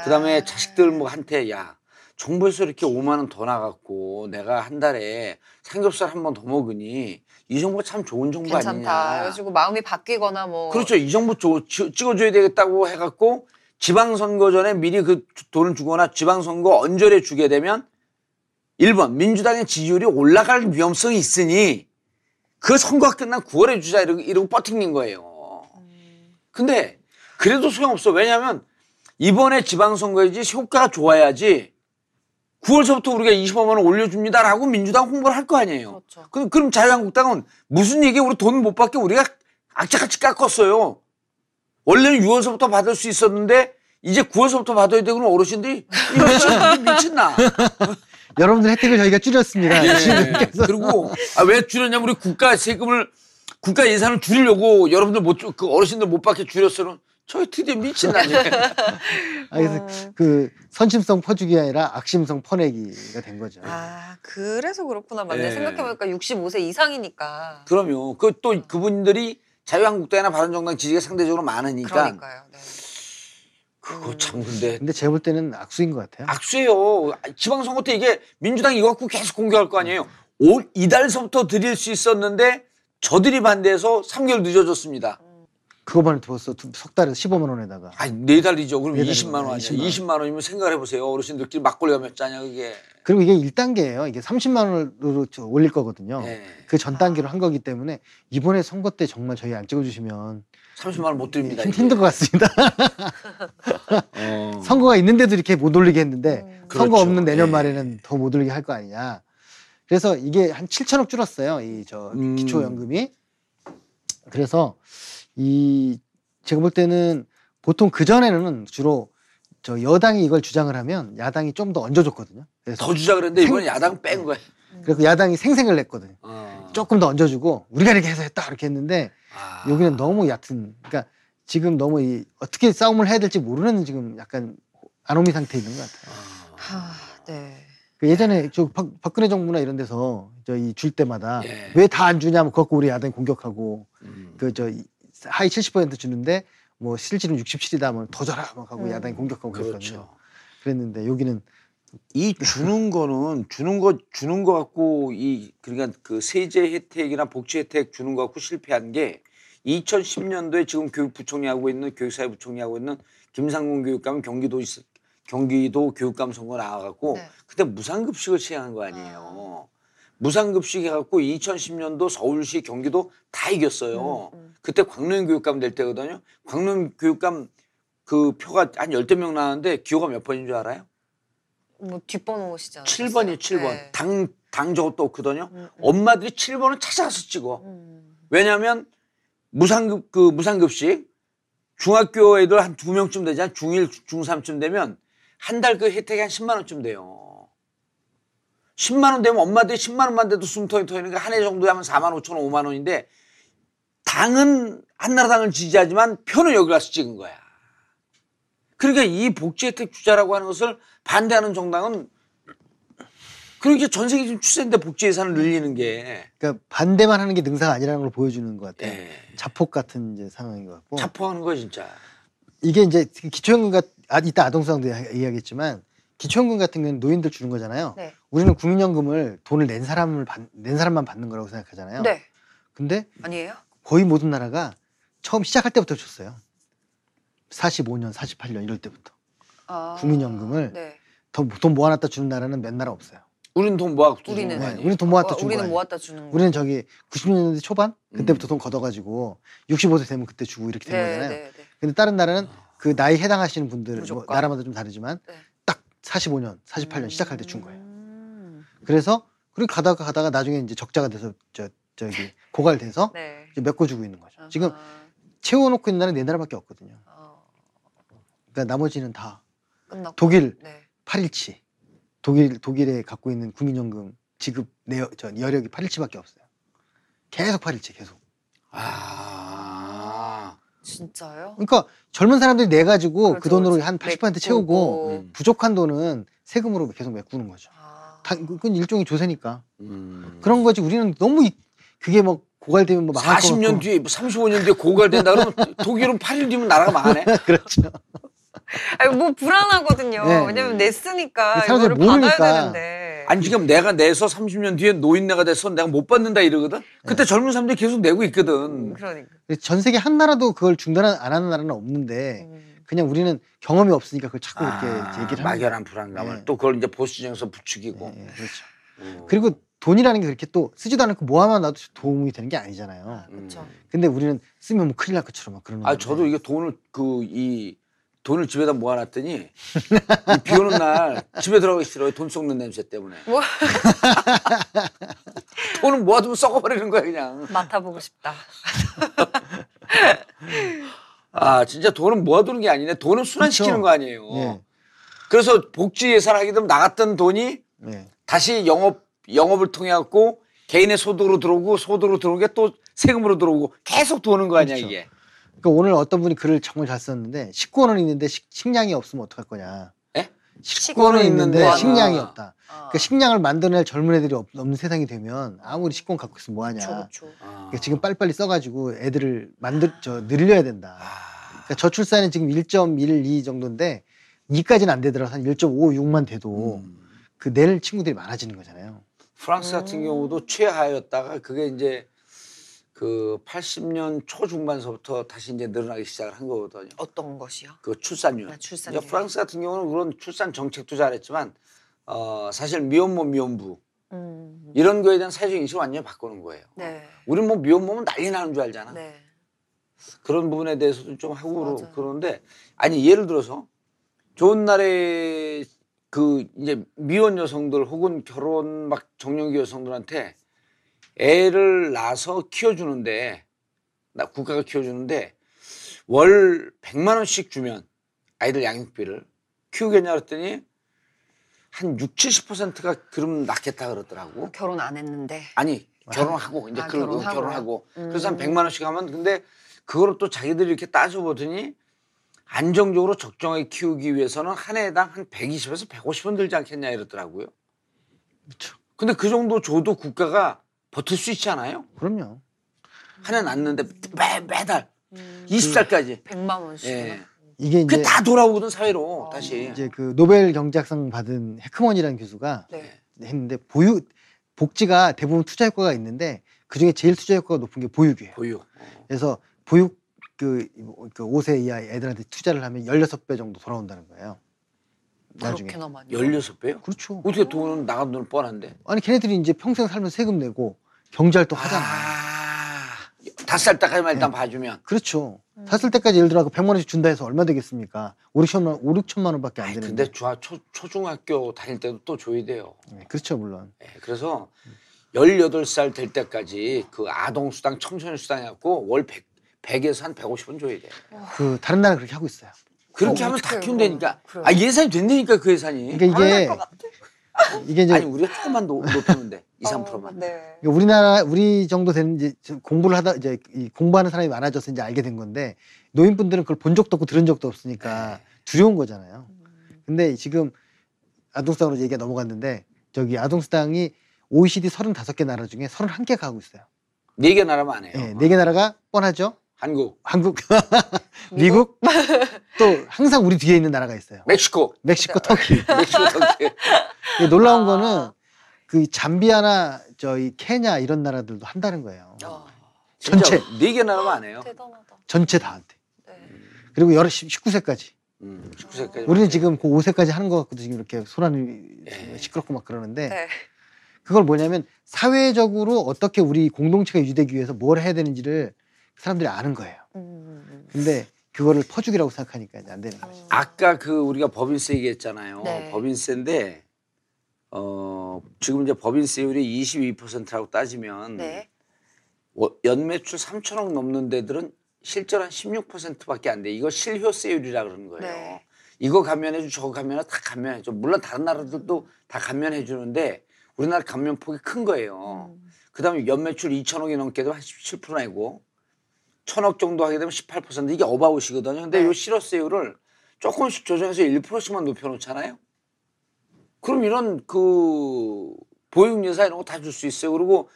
그다음에 아. 자식들 뭐 한테 야 정부에서 이렇게 5만 원 더 나갔고 내가 한 달에 삼겹살 한 번 더 먹으니 이 정부가 참 좋은 정부 괜찮다. 아니냐. 그래가지고 마음이 바뀌거나 뭐 그렇죠. 이 정부 줘- 지- 찍어줘야 되겠다고 해갖고 지방선거 전에 미리 그 주- 돈을 주거나 지방선거 언저리에 주게 되면 1번 민주당의 지지율이 올라갈 위험성이 있으니 그 선거가 끝난 9월에 주자 이러고, 이러고 버팅긴 거예요. 근데 그래도 소용없어. 왜냐하면 이번에 지방선거이지 효과가 좋아야지 9월서부터 우리가 25만 원 올려줍니다라고 민주당 홍보를 할 거 아니에요. 그렇죠. 그럼, 그럼 자유한국당은 무슨 얘기에 우리 돈 못 받게 우리가 악착같이 깎았어요. 원래는 6월서부터 받을 수 있었는데 이제 9월서부터 받아야 되고 그럼 어르신들이 미친, 미친나. 여러분들 혜택을 저희가 줄였습니다. 예. 시민들께서. 그리고 아, 왜 줄였냐면 우리 국가 세금을 국가 예산을 줄이려고 여러분들 못, 줄- 그 어르신들 못 받게 줄였어요. 저희 드디어 미친나네. 아, 그래서 그 선심성 퍼주기 아니라 악심성 퍼내기가 된 거죠. 아 그래서 그렇구나 맞네 예. 생각해보니까 65세 이상이니까 그럼요. 그 또 그분들이 자유한국당이나 바른정당 지지가 상대적으로 많으니까 그러니까요. 네. 그거 참 근데 근데 제가 볼 때는 악수인 것 같아요. 악수예요. 지방선거 때 이게 민주당이 이거 갖고 계속 공격할 거 아니에요. 올 이달서부터 드릴 수 있었는데 저들이 반대해서 3개월 늦어졌습니다. 그거만 벌써 두- 석 달에 15만 원에다가 아니 네 달이죠. 그럼 네 20만 원 아니야. 20만 20만, 원. 원이면 생각해 보세요. 어르신들끼리 막걸리가 몇 잔이야 그게. 그리고 이게 1단계예요. 이게 30만 원으로 저 올릴 거거든요. 네. 그전 단계로 한 거기 때문에 이번에 선거 때 정말 저희 안 찍어주시면 30만 원 못 드립니다. 힘, 이제. 힘들 것 같습니다. 어. 선거가 있는데도 이렇게 못 올리게 했는데 음. 선거 그렇죠. 없는 내년 예. 말에는 더 못 올리게 할 거 아니냐. 그래서 이게 한 7천억 줄었어요. 이 저 음. 기초연금이. 그래서 이 제가 볼 때는 보통 그 전에는 주로 저 여당이 이걸 주장을 하면 야당이 좀 더 얹어줬거든요. 그래서 더 주자 그랬는데 이번에 야당 뺀 거야. 그래서 야당이 생생을 냈거든요. 어. 조금 더 얹어주고 우리가 이렇게 해서 했다 이렇게 했는데 아. 여기는 너무 얕은. 그러니까 지금 너무 이 어떻게 싸움을 해야 될지 모르는 지금 약간 안오미 상태에 있는 것 같아요. 어. 하, 네. 그 예전에 저 박, 박근혜 정부나 이런 데서 저희 줄 때마다 예. 왜다 안 주냐면 그거 갖고 우리 야당이 공격하고 음. 그저 하위 70% 주는데 뭐 실질은 67이다 하면 더 줘라 막 하고 음. 야당이 공격하고 그랬거든요. 그렇죠. 그랬는데 여기는 이 주는 거는 주는 거 주는 거 갖고 이 그러니까 그 세제 혜택이나 복지 혜택 주는 거 갖고 실패한 게 2010년도에 지금 교육부총리 하고 있는 교육사회부총리 하고 있는 김상곤 교육감은 경기도 있- 경기도 교육감 선거 나와갖고 네. 그때 무상급식을 시행한 거 아니에요. 무상급식 해갖고 2010년도 서울시 경기도 다 이겼어요. 음, 음. 그때 광릉 교육감 될 때거든요. 광릉 교육감 그 표가 한 열댓 명 나왔는데 기호가 몇 번인 줄 알아요? 뭐 뒷번호 시잖아요. 7번이요, 7번. 네. 당, 당 저것도 없거든요. 음, 음. 엄마들이 7번을 찾아가서 찍어. 음. 왜냐면 무상급, 그 무상급식 중학교 애들 한 두 명쯤 되잖아. 중1, 중3쯤 되면 한 달 그 혜택이 한 10만원쯤 돼요. 10만원 되면 엄마들이 10만원만 돼도 숨통이 터이는 게 한 해 정도에 하면 4만 5천 원, 5만 원인데 당은 한나라당을 지지하지만 표는 여기 가서 찍은 거야. 그러니까 이 복지 혜택 주자라고 하는 것을 반대하는 정당은 그러니까 전 세계 지금 추세인데 복지 예산을 늘리는 게 그러니까 반대만 하는 게 능사가 아니라는 걸 보여주는 것 같아요. 예. 자폭 같은 이제 상황인 것 같고 자포하는 거야 진짜. 이게 이제 기초연금 같 아, 이따 아동수당도 이야기하겠지만 기초연금 같은 경우는 노인들 주는 거잖아요. 네. 우리는 국민연금을 돈을 낸 사람을 받, 낸 사람만 받는 거라고 생각하잖아요. 네. 근데 아니에요? 거의 모든 나라가 처음 시작할 때부터 줬어요. 45년, 48년 이럴 때부터 아. 국민연금을 네. 더 돈 모아놨다 주는 나라는 몇 나라 없어요. 우리는 돈 주는 우리는. 거 네? 우리는 돈 모았다 어, 준 우리는 거예요. 모았다 주는 거. 우리는 저기 90년대 초반 그때부터 음. 돈 걷어가지고 65세 되면 그때 주고 이렇게 된 네, 거잖아요. 네, 네. 근데 다른 나라는 그 나이 해당하시는 분들 뭐 무조건. 나라마다 좀 다르지만 네. 딱 45년, 48년 시작할 때 준 거예요. 음. 그래서 그리고 가다가 가다가 나중에 이제 적자가 돼서 저 저기 고갈돼서 네. 이제 메꿔 주고 있는 거죠. 지금 아하. 채워놓고 있는 나라는 네 나라밖에 없거든요. 어, 그러니까 나머지는 다 끝났고. 독일 네. 8일치 독일 독일에 갖고 있는 국민연금 지급 내저 여력이 8일치밖에 없어요. 계속 8일치 계속. 아 진짜요? 그러니까 젊은 사람들이 내 가지고 그 그렇죠, 돈으로 그렇죠. 한80% 메꾸고. 채우고 음. 부족한 돈은 세금으로 계속 메꾸는 거죠. 아. 다, 그건 일종의 조세니까 음. 그런 거지. 우리는 너무 이- 그게 뭐 고갈되면 뭐 망할 것 40년 같고. 뒤에 35년 뒤에 고갈된다 그러면 독일은 8일 뒤면 나라가 망하네. 그렇죠. 아니 뭐 불안하거든요. 네. 왜냐면 냈으니까 사람들이 이거를 받아야 모르니까. 되는데. 아니 지금 내가 내서 30년 뒤에 노인네가 돼서 내가 못 받는다 이러거든. 그때 젊은 사람들이 계속 내고 있거든. 그러니까. 전 세계 한 나라도 그걸 중단 안 하는 나라는 없는데 음. 그냥 우리는 경험이 없으니까 그걸 자꾸 아, 이렇게 얘기를 하는 거예요. 막연한 불안감을 네. 또 그걸 이제 보수정에서 부추기고. 예, 예, 그렇죠. 음. 그리고 돈이라는 게 그렇게 또 쓰지도 않고 모아만 놔도 도움이 되는 게 아니잖아요. 그렇죠. 근데 우리는 쓰면 뭐 큰일 날 것처럼 막 그러는 아. 저도 이게 돈을 그 이 돈을 집에다 모아놨더니 이비 오는 날 집에 들어가기 싫어요. 돈 썩는 냄새 때문에. 뭐 돈을 모아두면 썩어버리는 거야 그냥. 맡아보고 싶다. 아 진짜 돈은 모아두는 게 아니네. 돈은 순환시키는 그렇죠. 거 아니에요. 예. 그래서 복지 예산 하게 되면 나갔던 돈이 예. 다시 영업 영업을 통해 갖고 개인의 소득으로 들어오고 소득으로 들어오는 게또 세금으로 들어오고 계속 도는 거 아니야 그렇죠. 이게. 그러니까 오늘 어떤 분이 글을 정말 잘 썼는데 19원은 있는데 식, 식량이 없으면 어떡할 거냐. 예? 19원은 있는데 있는데 식량이 아. 없다. 아. 그러니까 식량을 만들어낼 젊은 애들이 없, 없는 세상이 되면 아무리 10원 갖고 있으면 뭐하냐. 그렇죠, 그렇죠. 아. 그러니까 지금 빨리빨리 써가지고 애들을 만들 저 늘려야 된다. 아. 그러니까 저출산이 지금 1.12 정도인데 2까지는 안 되더라도 한 1.5, 6만 돼도 음. 그 낼 친구들이 많아지는 거잖아요. 프랑스 같은 음. 경우도 최하였다가 그게 이제 그 80년 초중반서부터 다시 이제 늘어나기 시작을 한 거거든요. 어떤 것이요? 그 출산율. 아, 출산율. 프랑스 같은 경우는 그런 출산 정책도 잘했지만 어 사실 미혼모 미혼부 음. 이런 거에 대한 사회적 인식을 완전히 바꾸는 거예요. 네. 우리는 뭐 미혼모면 난리 나는 줄 알잖아. 네. 그런 부분에 대해서도 좀 하고 맞아요. 그러는데 아니 예를 들어서 좋은 날에 그 이제 미혼 여성들 혹은 결혼 막 정년기 여성들한테 애를 낳아서 키워주는데 나 국가가 키워주는데 월 100만 원씩 주면 아이들 양육비를 키우겠냐 그랬더니 한 6, 70%가 그럼 낳겠다 그러더라고. 결혼 안 했는데. 아니 결혼하고 이제 아, 그 결혼하고? 결혼하고 그래서 한 음. 100만 원씩 하면 근데 그거를 또 자기들이 이렇게 따져보더니 안정적으로 적정하게 키우기 위해서는 한 해당 한 120에서 150원 들지 않겠냐 이러더라고요. 그렇죠. 근데 그 정도 줘도 국가가 버틸 수 있지 않아요? 그럼요. 한해 낳는데 매, 매달 음. 20살까지 100만 원씩. 예. 이게 이제 그게 다 돌아오거든 사회로 어. 다시 이제 그 노벨 경제학상 받은 해크먼이라는 교수가 네. 했는데 보육 복지가 대부분 투자 효과가 있는데 그 중에 제일 투자 효과가 높은 게 보육이에요. 보육 어. 그래서 보육 그, 그 5세 이하 애들한테 투자를 하면 16배 정도 돌아온다는 거예요. 나중에. 그렇게나 많이. 16배요? 그렇죠. 어떻게 돈은 나간 돈은 뻔한데 아니 걔네들이 이제 평생 살면서 세금 내고 경제활동 하잖아. 아, 다섯 살 때까지만 일단 네. 봐주면 그렇죠. 음. 샀을 때까지 예를 들어 100만 원씩 준다 해서 얼마 되겠습니까? 5, 6천만 원, 5, 6천만 원밖에 안 아이, 되는데. 근데 중 초, 초중학교 다닐 때도 또 줘야 돼요. 네, 그렇죠, 물론. 예, 그래서 18살 될 때까지 그 아동수당, 청소년수당 해갖고 월 100, 100에서 한 150원 줘야 돼. 그 다른 나라 그렇게 하고 있어요. 그렇게 어, 하면 다 키운다니까. 그럼. 아, 예산이 된다니까 그 예산이. 그러니까 이게 이게 이제 아니, 우리가 조금만 높, 높이면 돼. 2, 3%만. 어, 네. 그러니까 우리나라 우리 정도 되는 이제 좀 공부를 하다 이제 이 공부하는 사람이 많아져서 이제 알게 된 건데 노인분들은 그걸 본 적도 없고 들은 적도 없으니까 네. 두려운 거잖아요. 음. 근데 지금 아동수당으로 얘기가 넘어갔는데 저기 아동수당이 OECD 35개 나라 중에 31개가 하고 있어요. 네개 나라면 안 해요. 예, 네개 나라가 뻔하죠. 한국, 한국, 미국, 또 항상 우리 뒤에 있는 나라가 있어요. 멕시코, 멕시코, 터키. 멕시코 터키. 놀라운 아. 거는 그 잠비아나 저희 케냐 이런 나라들도 한다는 거예요. 어, 전체. 네 개 나라면 안 해요. 대단하다. 전체 다 한대. 네. 그리고 여러 19세까지. 음, 19세까지. 우리는 지금 그 5세까지 하는 것 같고도 지금 이렇게 소란이 예. 시끄럽고 막 그러는데 네. 그걸 뭐냐면 사회적으로 어떻게 우리 공동체가 유지되기 위해서 뭘 해야 되는지를 사람들이 아는 거예요. 음. 근데 그거를 퍼주기라고 생각하니까 이제 안 되는 거죠. 아까 그 우리가 법인세 얘기했잖아요. 네. 법인세인데 어 지금 이제 법인세율이 22%라고 따지면 네. 워- 연매출 3천억 넘는 데들은 실제로 한 16%밖에 안 돼. 이거 실효세율이라 그러는 거예요. 네. 이거 감면해줘, 저거 감면해 다 감면해줘. 물론 다른 나라들도 다 감면해 주는데 우리나라 감면 폭이 큰 거예요. 음. 그다음에 연매출 2천억이 넘게 되면 한17% 내고 천억 정도 하게 되면 18% 이게 어바웃이거든요. 근데 네. 요 실업세율을 조금씩 조정해서 1%씩만 높여놓잖아요. 그럼 이런 그 보육예사 이런 거 다 줄 수 있어요. 그리고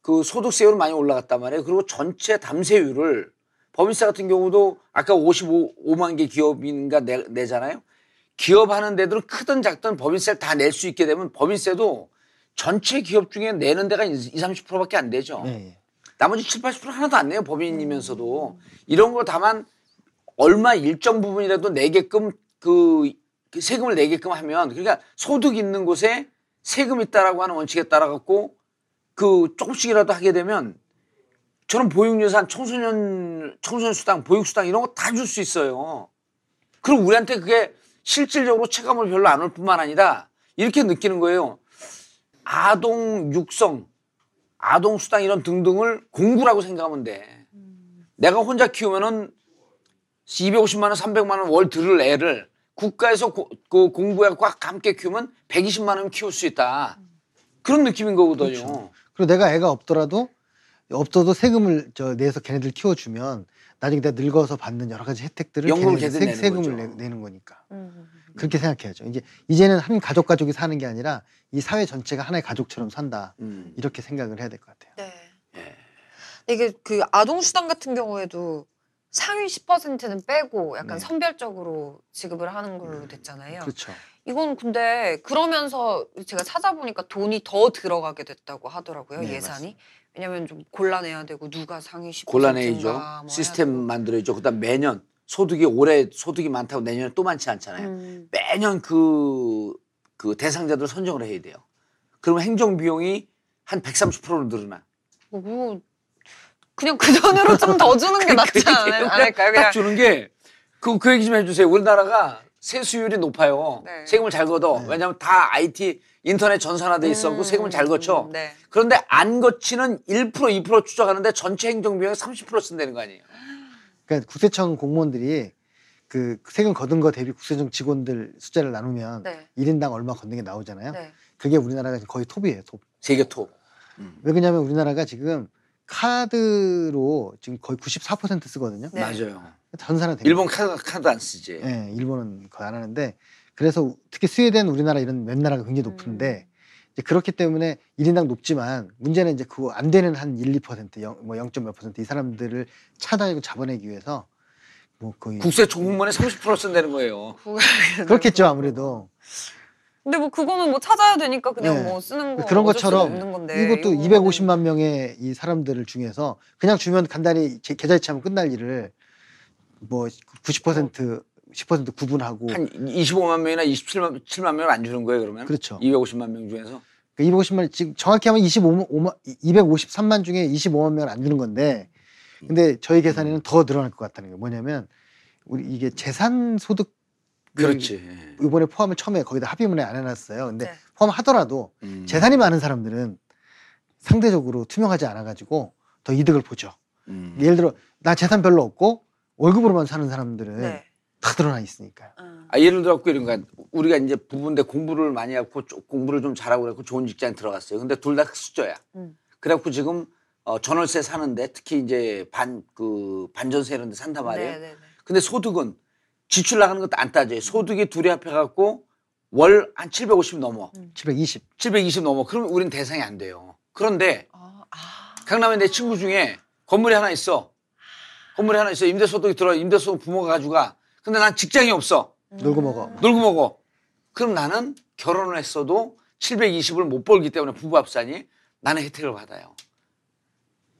그 소득세율은 많이 올라갔단 말이에요. 그리고 전체 담세율을 법인세 같은 경우도 아까 55만 개 기업인가 내, 내잖아요. 기업 하는 데들은 크든 작든 법인세를 다 낼 수 있게 되면 법인세도 전체 기업 중에 내는 데가 20, 30%밖에 안 되죠. 네, 예. 나머지 7, 80% 하나도 안 내요. 법인이면서도. 이런 걸 다만 얼마 일정 부분이라도 내게끔 그, 그 세금을 내게끔 하면 그러니까 소득 있는 곳에 세금 있다라고 하는 원칙에 따라 갖고 그 조금씩이라도 하게 되면 저는 보육예산, 청소년 청소년 수당, 보육 수당 이런 거 다 줄 수 있어요. 그럼 우리한테 그게 실질적으로 체감을 별로 안 올 뿐만 아니라 이렇게 느끼는 거예요. 아동 육성, 아동 수당 이런 등등을 공부라고 생각하면 돼. 내가 혼자 키우면은 250만 원, 300만 원 월 들을 애를 국가에서 고- 그 공부에 꽉 함께 키우면 120만 원 키울 수 있다. 그런 느낌인 거거든요. 그렇죠. 그리고 내가 애가 없더라도 없어도 세금을 저 내서 걔네들 키워주면 나중에 내가 늙어서 받는 여러 가지 혜택들을 걔네들 세 금을 거죠. 내, 는 거니까 음. 그렇게 생각해야죠. 이제 이제는 한 가족 가족이 사는 게 아니라 이 사회 전체가 하나의 가족처럼 산다 음. 이렇게 생각을 해야 될 것 같아요. 네. 예. 이게 그 아동 수당 같은 경우에도 상위 10%는 빼고 약간 네. 선별적으로 지급을 하는 걸로 됐잖아요. 그렇죠. 이건 근데 그러면서 제가 찾아보니까 돈이 더 들어가게 됐다고 하더라고요 네, 예산이. 왜냐면 좀 골라내야 되고 누가 상위 10%인가 곤란해지죠. 뭐 시스템. 만들어야죠. 그다음 매년 소득이 올해 소득이 많다고 내년에 또 많지 않잖아요. 음. 매년 그, 그 대상자들 선정을 해야 돼요. 그러면 행정 비용이 한 130%로 늘어나. 뭐, 뭐 그냥 그 돈으로 좀 더 주는 게 낫지 않아요? 않을까요? 딱 그냥 주는 게 그 그 얘기 좀 해주세요. 우리나라가 세수율이 높아요. 네. 세금을 잘 걷어. 네. 왜냐하면 다 IT 인터넷 전산화돼 있었고 음, 세금을 잘 거쳐. 음, 네. 그런데 안 거치는 1% 2% 추적하는데 전체 행정 비용의 30% 쓴다는 거 아니에요. 그러니까 국세청 공무원들이 그 세금 거둔 거 대비 국세청 직원들 숫자를 나누면 네. 일 1인당 얼마 걷는 게 나오잖아요. 네. 그게 우리나라가 거의 톱이에요, 톱. 세계 톱. 왜 그러냐면 우리나라가 지금 카드로 지금 거의 94% 쓰거든요. 네. 맞아요. 전산화 됩니다. 일본 카드, 카드 안 쓰지. 예, 일본은 거의 안 하는데 그래서 특히 스웨덴, 우리나라 이런 몇 나라가 굉장히 높은데 음. 이제 그렇기 때문에 1인당 높지만 문제는 이제 그거 안 되는 한 1, 2%, 0, 뭐 0. 몇 퍼센트 이 사람들을 차단하고 잡아내기 위해서 뭐 거의 국세 총무원에 30% 쓴다는 거예요. 그렇겠죠 아무래도 근데 뭐 그거는 뭐 찾아야 되니까 그냥 네. 뭐 쓰는 거 그런 것처럼 이것도 이거는 250만 명의 이 사람들을 중에서 그냥 주면 간단히 제- 계좌이체하면 끝날 일을 뭐 90% 10% 구분하고 한 25만 명이나 27만 7만 명을 안 주는 거예요, 그러면? 그렇죠. 250만 명 중에서? 그 250만 지금 정확히 하면 25만 253만 중에 25만 명을 안 주는 건데 근데 저희 계산에는 더 늘어날 것 같다는 거예요. 뭐냐면 우리 이게 재산 소득 그렇지. 이번에 포함을 처음에 거기다 합의문에 안 해놨어요. 근데 네. 포함하더라도 음. 재산이 많은 사람들은 상대적으로 투명하지 않아가지고 더 이득을 보죠. 음. 예를 들어 나 재산 별로 없고 월급으로만 사는 사람들은 네. 다 드러나 있으니까요. 음. 아, 예를 들어 갖고 이런 거야. 우리가 이제 부부인데 공부를 많이 하고 조- 공부를 좀 잘하고 그래고 좋은 직장에 들어갔어요. 근데 둘 다 흑수저야. 음. 그래갖고 지금 어, 전월세 사는데 특히 이제 반 그 반전세 이런 데 산단 말이에요. 네, 네, 네. 근데 소득은 지출 나가는 것도 안 따져요. 소득이 둘이 합해 갖고 월 한 750 넘어. 720. 720 넘어. 그러면 우린 대상이 안 돼요. 그런데 아, 아. 강남에 내 친구 중에 건물이 하나 있어. 건물이 하나 있어. 임대소득이 들어. 임대소득 부모가 가져가. 근데 난 직장이 없어. 놀고 먹어. 놀고 먹어. 그럼 나는 결혼을 했어도 720을 못 벌기 때문에 부부 합산이 나는 혜택을 받아요.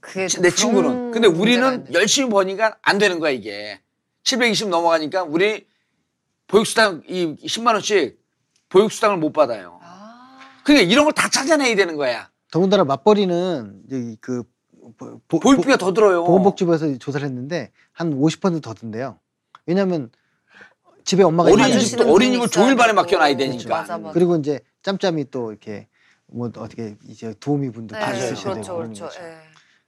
그게 좀내 친구는. 근데 우리는. 열심히 버니까 안 되는 거야, 이게. 720 넘어가니까 우리 보육수당 이 10만 원씩 보육수당을 못 받아요. 아. 그러니까 이런 걸 다 찾아내야 되는 거야. 더군다나 맞벌이는 이제 그 보- 보- 보육비가 더 들어요. 보건복지부에서 조사를 했는데 한 50%더 든대요. 왜냐하면 집에 엄마가 어린이집도 어린이집을 종일 반에 되고. 맡겨놔야 되니까. 맞아, 맞아. 그리고 이제 짬짬이 또 이렇게 뭐 어떻게 이제 도우미 분들 네. 있으셔야 그렇죠, 되고 그렇죠. 거죠. 예.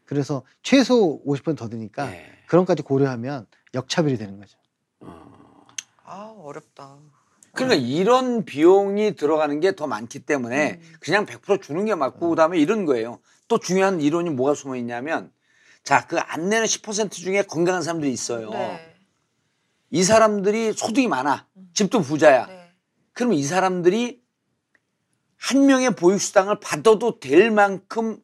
그래서 최소 50%더 드니까 예. 그런 까지 고려하면 역차별이 되는 거죠. 아 어렵다. 그러니까 이런 비용이 들어가는 게 더 많기 때문에 음. 그냥 100% 주는 게 맞고 그다음에 이런 거예요. 또 중요한 이론이 뭐가 숨어 있냐면 자, 그 안 내는 10% 중에 건강한 사람들이 있어요. 네. 이 사람들이 소득이 많아. 집도 부자야. 네. 그럼 이 사람들이 한 명의 보육수당을 받아도 될 만큼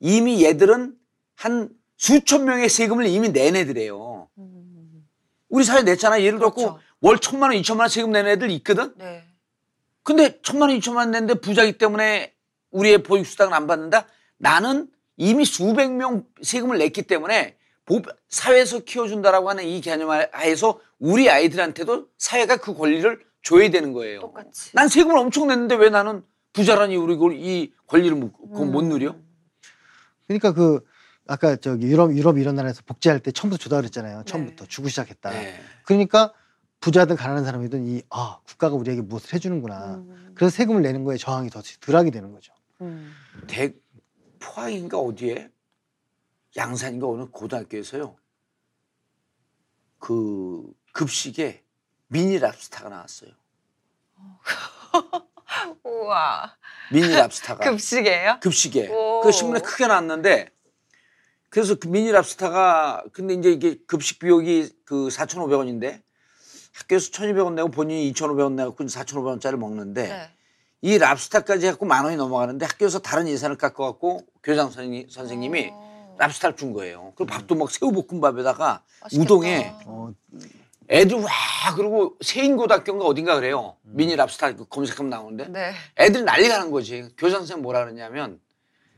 이미 얘들은 한 수천 명의 세금을 이미 낸 애들이에요. 우리 사회 냈잖아. 예를 들어 그렇죠. 고월 천만 원, 이천만 원 세금 내는 애들 있거든? 네. 근데 천만 원, 이천만 원 냈는데 부자기 때문에 우리의 보육수당을 안 받는다? 나는 이미 수백 명 세금을 냈기 때문에 보- 사회에서 키워준다라고 하는 이 개념 하에서 우리 아이들한테도 사회가 그 권리를 줘야 되는 거예요. 똑같이. 난 세금을 엄청 냈는데 왜 나는 부자라니 우리 그걸 이 권리를 못, 그걸 못 누려? 그러니까 그 아까 저기 유럽 유럽 이런 나라에서 복지할 때 처음부터 주다 그랬잖아요. 처음부터 주고 시작했다. 네. 그러니까 부자든 가난한 사람이든 이 아 국가가 우리에게 무엇을 해주는구나. 음. 그래서 세금을 내는 거에 저항이 더 덜하게 되는 거죠. 음. 대 포항인가 어디에 양산인가 어느 고등학교에서요. 그 급식에 미니 랍스타가 나왔어요. 우와. 미니 랍스타가 급식이에요? 급식에 오. 그 신문에 크게 나왔는데 그래서 그 미니 랍스타가 근데 이제 이게 급식 비용이 그 4,500원인데 학교에서 1,200원 내고 본인이 2,500원 내고 4,500원짜리 먹는데 네. 이 랍스타까지 해갖고 만 원이 넘어가는데 학교에서 다른 예산을 깎아갖고 교장 선생님, 선생님이 어. 랍스타를 준 거예요. 그리고 밥도 막 새우볶음밥에다가 맛있겠다. 우동에 어, 애들 와 그리고 세인고등학교인가 어딘가 그래요. 미니 랍스타 그 검색하면 나오는데 네. 애들이 난리가 난 거지. 교장 선생 뭐라 그러냐면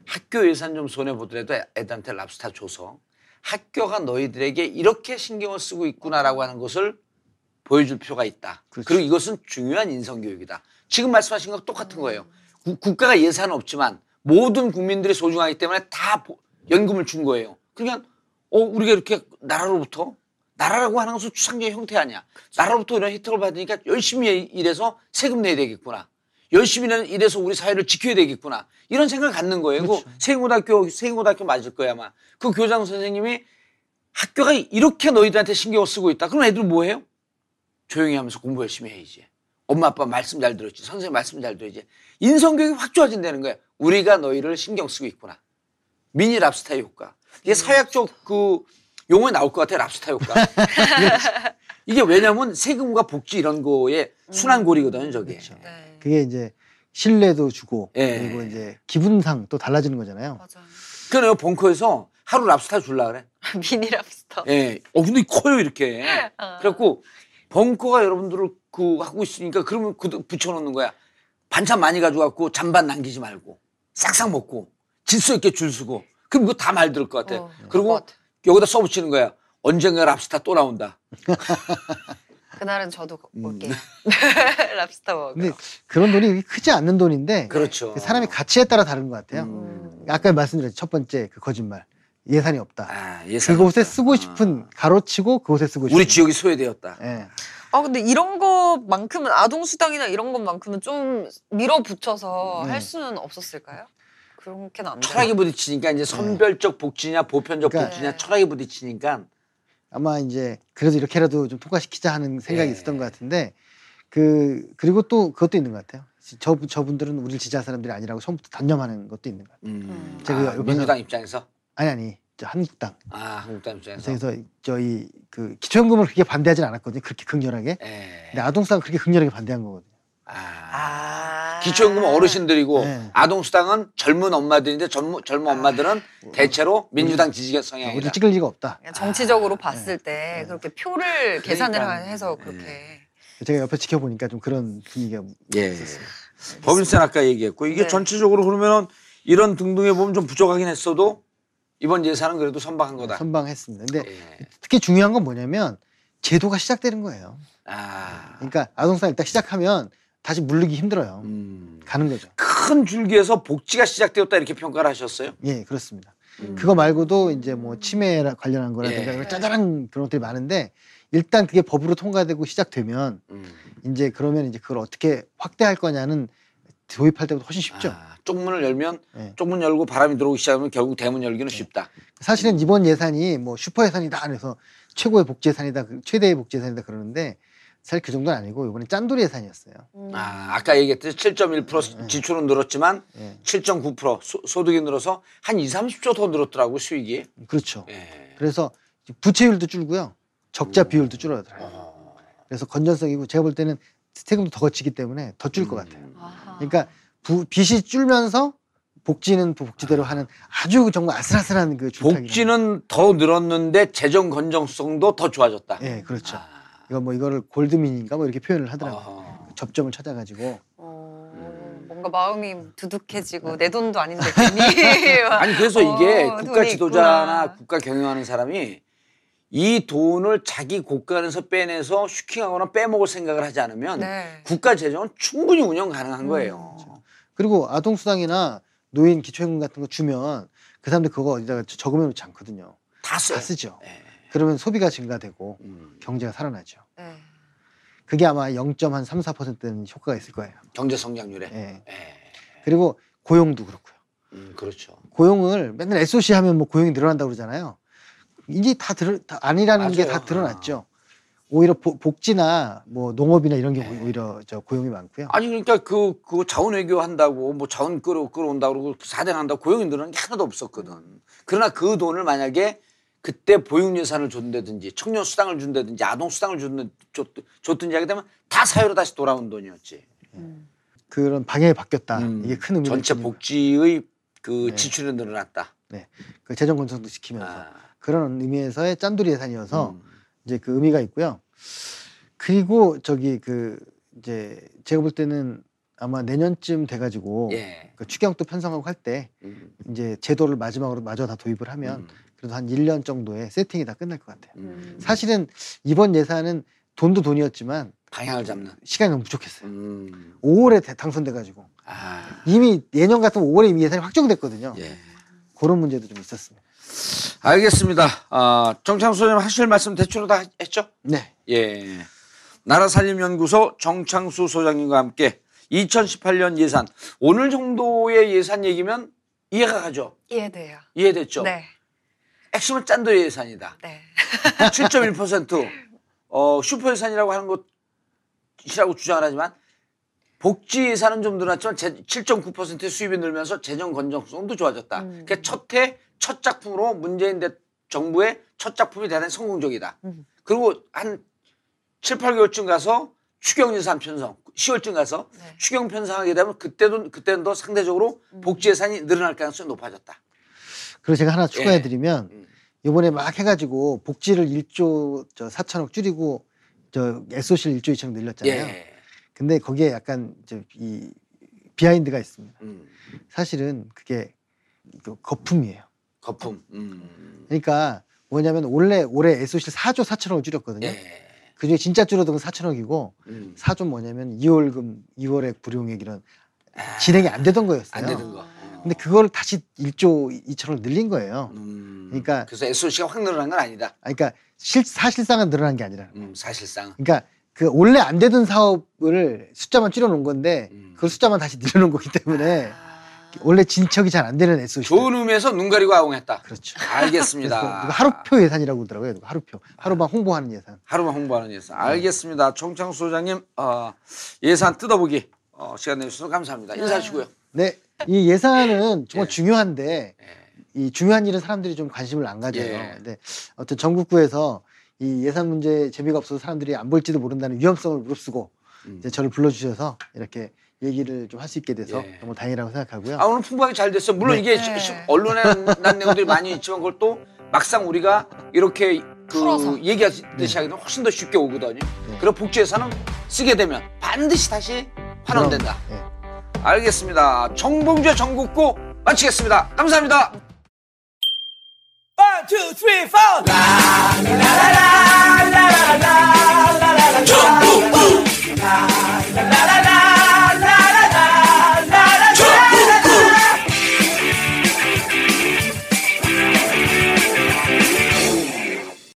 학교 예산 좀 손해 보더라도 애들한테 랍스타 줘서 학교가 너희들에게 이렇게 신경을 쓰고 있구나라고 하는 것을 보여줄 필요가 있다. 그렇죠. 그리고 이것은 중요한 인성 교육이다. 지금 말씀하신 거 똑같은 거예요. 구- 국가가 예산은 없지만 모든 국민들이 소중하기 때문에 다 보- 연금을 준 거예요. 그러니까 어 우리가 이렇게 나라로부터 나라라고 하는 것은 추상적인 형태 아니야. 나라로부터 이런 혜택을 받으니까 열심히 일해서 세금 내야 되겠구나. 열심히 일해서 우리 사회를 지켜야 되겠구나. 이런 생각을 갖는 거예요. 그 세인고등학교, 세인고등학교 맞을 거야 아마. 그 교장 선생님이 학교가 이렇게 너희들한테 신경을 쓰고 있다. 그럼 애들 뭐 해요? 조용히 하면서 공부 열심히 해야지. 엄마 아빠 말씀 잘 들었지. 선생님 말씀 잘 들어야지. 인성교육이 확 좋아진다는 거야. 우리가 너희를 신경 쓰고 있구나. 미니 랍스타의 효과. 이게 사회학적 그 용어에 나올 것 같아. 랍스타 효과. 이게 왜냐면 세금과 복지 이런 거에 순환고리거든요. 저게. 네. 그게 이제 신뢰도 주고 예. 그리고 이제 기분상 또 달라지는 거잖아요. 맞아요. 그래요. 벙커에서 하루 랍스타 줄라 그래. 미니 랍스터. 예. 어 근데 커요 이렇게. 어. 그래갖고 벙커가 여러분들을 그 하고 있으니까 그러면 그 붙여놓는 거야. 반찬 많이 가져갖고 잔반 남기지 말고 싹싹 먹고 질서 있게 줄 서고 그럼 그거 다 말 들을 것 같아. 어, 그리고 것 같아. 여기다 써붙이는 거야. 언젠가 랍스타 또 나온다. 그날은 저도 음. 올게요. 랍스터 먹으러. 근데 그런 돈이 크지 않는 돈인데 그렇죠. 그 사람의 가치에 따라 다른 것 같아요. 음. 아까 말씀드렸죠. 첫 번째 그 거짓말. 예산이 없다. 아, 예산 그곳에 없다. 쓰고 싶은 아. 가로치고 그곳에 쓰고 싶은 우리 지역이 소외되었다. 예. 아 근데 이런 것만큼은 아동 수당이나 이런 것만큼은 좀 밀어붙여서 네. 할 수는 없었을까요? 그렇게는 안. 철학이 부딪히니까 이제 선별적 복지냐 보편적 그러니까- 복지냐 네. 철학이 부딪히니까 아마 이제 그래도 이렇게라도 좀 통과시키자 하는 생각이 예. 있었던 것 같은데 그 그리고 또 그것도 있는 것 같아요. 저 저분들은 우리 지지할 사람들이 아니라고 처음부터 단념하는 것도 있는 것 같아요. 음. 제가 아, 민주당 입장에서 아니 아니 저 한국당 아 한국당 입장에서 그래서 저희 그 기초연금을 그렇게 반대하진 않았거든요. 그렇게 극렬하게. 예. 근데 아동수당 그렇게 극렬하게 반대한 거거든요. 아. 아. 기초연금 은 어르신들이고 네. 아동수당은 젊은 엄마들인데 젊은, 젊은 엄마들은 대체로 민주당 지지가 성향이다. 우리 찍을 리가 없다. 그냥 정치적으로 아. 봤을 때 네. 그렇게 표를 계산을 그러니까. 해서 그렇게. 제가 옆에 지켜보니까 좀 그런 분위기가 예. 있었어요. 법인세는 아까 얘기했고 이게 네. 전체적으로 그러면은 이런 등등해 보면 좀 부족하긴 했어도 이번 예산은 그래도 선방한 거다. 선방했습니다. 근데 예. 특히 중요한 건 뭐냐면 제도가 시작되는 거예요. 아. 그러니까 아동수당 일단 시작하면 다시 물르기 힘들어요. 음. 가는 거죠. 큰 줄기에서 복지가 시작되었다 이렇게 평가를 하셨어요? 예, 그렇습니다. 음. 그거 말고도 이제 뭐 치매 관련한 거라든가 예. 이런 짜잘한 그런 것들이 많은데 일단 그게 법으로 통과되고 시작되면 음. 이제 그러면 이제 그걸 어떻게 확대할 거냐는 도입할 때보다 훨씬 쉽죠. 아, 쪽문을 열면 예. 쪽문 열고 바람이 들어오기 시작하면 결국 대문 열기는 쉽다. 사실은 이번 예산이 뭐 슈퍼 예산이다 그래서 최고의 복지 예산이다 그 최대의 복지 예산이다 그러는데 사실 그 정도는 아니고 이번에 짠돌이 예산이었어요. 음. 아, 아까 얘기했듯이 7.1% 지출은 늘었지만 예. 7.9% 소, 소득이 늘어서 한 2, 30조 더 늘었더라고 수익이. 그렇죠. 예. 그래서 부채율도 줄고요. 적자 비율도 줄어들어요. 어. 그래서 건전성이고 제가 볼 때는 세금도 더 거치기 때문에 더 줄 것 같아요. 아하. 그러니까 부, 빚이 줄면서 복지는 또 복지대로 하는 아주 정말 아슬아슬한 그. 복지는 더 늘었는데 재정 건정성도 더 좋아졌다. 예, 그렇죠. 아. 이거 뭐 이거를 골드민인가 뭐 이렇게 표현을 하더라고요. 어허. 접점을 찾아가지고 어, 뭔가 마음이 두둑해지고 내 돈도 아닌데 괜히 아니 그래서 어, 이게 돈이 국가 지도자나 있구나. 국가 경영하는 사람이 이 돈을 자기 국가에서 빼내서 슈킹하거나 빼먹을 생각을 하지 않으면 네. 국가 재정은 충분히 운영 가능한 거예요. 그리고 아동수당이나 노인 기초임금 같은 거 주면 그 사람들 그거 어디다가 적으면 놓지 않거든요. 다 써요. 다 쓰죠. 예. 그러면 소비가 증가되고 음, 경제가 살아나죠. 네. 그게 아마 0.3, 4%는 효과가 있을 거예요. 경제 성장률에. 예. 예. 그리고 고용도 그렇고요. 음, 그렇죠. 고용을 맨날 SOC 하면 뭐 고용이 늘어난다고 그러잖아요. 이게 다, 드러, 다 아니라는 게. 다 드러났죠. 오히려 보- 복지나 뭐 농업이나 이런 게 네. 오히려 저 고용이 많고요. 아니 그러니까 그, 그 자원 외교 한다고 뭐 자원 끌어 끌어온다 그러고 사대는 한다고 고용이 늘어난 게 하나도 없었거든. 그러나 그 돈을 만약에 그때 보육 예산을 줬다든지 청년 수당을 준다든지 아동 수당을 줬든, 줬, 줬든지 하게 되면 다 사회로 다시 돌아온 돈이었지. 그런 방향이 바뀌었다. 음, 이게 큰 의미가 전체. 복지의 그 네. 지출이 늘어났다. 그 재정 건성도 지키면서 아, 그런 의미에서의 짠돌이 예산이어서 음. 이제 그 의미가 있고요. 그리고 저기 그 이제 제가 볼 때는 아마 내년쯤 돼가지고 예. 그 추경도 편성하고 할때 음, 이제 제도를 마지막으로 마저 다 도입을 하면 음, 그래도 한 1년 정도의 세팅이 다 끝날 것 같아요. 음. 사실은 이번 예산은 돈도 돈이었지만 방향을 잡는. 시간이 너무 부족했어요. 음. 5월에 대- 당선돼가지고 아, 이미 내년 같으면 5월에 이미 예산이 확정됐거든요. 예. 그런 문제도 좀 있었습니다. 알겠습니다. 아, 정창수 소장님 하실 말씀 대충 다 했죠? 네. 예. 나라살림연구소 정창수 소장님과 함께 2018년 예산 오늘 정도의 예산 얘기면 이해가 가죠. 이해돼요. 이해됐죠. 네. 핵심은 짠돌이 예산이다. 네. 7.1% 어, 슈퍼 예산이라고 하는 것이라고 주장을 하지만 복지 예산은 좀 늘었지만 7.9%의 수입이 늘면서 재정 건전성도 좋아졌다. 음. 그러니까 첫해 첫 작품으로 문재인 대 정부의 첫 작품이 대단히 성공적이다. 음. 그리고 한 7, 8개월쯤 가서 추경 예산 편성, 10월쯤 가서 네. 추경 편성하게 되면 그때도 그때는 더 상대적으로 음. 복지 예산이 늘어날 가능성이 높아졌다. 그리고 제가 하나 추가해드리면 음. 이번에 막 해가지고 복지를 1조 저 4천억 줄이고 저 SOC를 1조 2천억 늘렸잖아요. 예. 근데 거기에 약간 저이 비하인드가 있습니다. 음. 사실은 그게 그 거품이에요. 거품. 음. 그러니까 뭐냐면 원래 올해 SOC를 4조 4천억을 줄였거든요. 예. 그중에 진짜 줄어든 건 4천억이고 음. 4조 뭐냐면 2월금 2월에 불용액 이런 진행이 안 되던 거였어요. 안 되는 거. 근데 그걸 다시 1조 2천억 늘린 거예요. 음. 그러니까- 그래서 SOC가 확 늘어난 건 아니다. 아, 그러니까 실, 사실상은 늘어난 게 아니라. 음, 사실상. 그러니까 그 원래 안 되던 사업을 숫자만 줄여놓은 건데 음. 그 숫자만 다시 늘려놓은 거기 때문에 아. 원래 진척이 잘 안 되는 SOC. 좋은 의미에서 눈 가리고 아웅했다. 그렇죠. 알겠습니다. 하루표 예산이라고 그러더라고요. 하루표. 하루만 홍보하는 예산. 하루만 홍보하는 예산. 알겠습니다. 정창수 소장님 어, 예산 뜯어보기 어, 시간 내주셔서 감사합니다. 인사하시고요. 네, 이 예산은 정말 예. 중요한데 예. 이 중요한 일은 사람들이 좀 관심을 안 가져요. 예. 근데 어떤 전국구에서 이 예산 문제 재미가 없어서 사람들이 안 볼지도 모른다는 위험성을 무릅쓰고 음. 이제 저를 불러주셔서 이렇게 얘기를 좀 할 수 있게 돼서 예. 너무 다행이라고 생각하고요. 아 오늘 풍부하게 잘 됐어요. 물론 네. 이게 네. 시- 시- 언론에 난 내용들이 많이 있지만 그걸 또 막상 우리가 이렇게 그 풀어서. 얘기하듯이 네. 하게 되면 훨씬 더 쉽게 오거든요. 그리고 복지 예산은 쓰게 되면 반드시 다시 환원된다. 알겠습니다. 정봉주 전국구 마치겠습니다. 감사합니다. 1, 2, 3, 4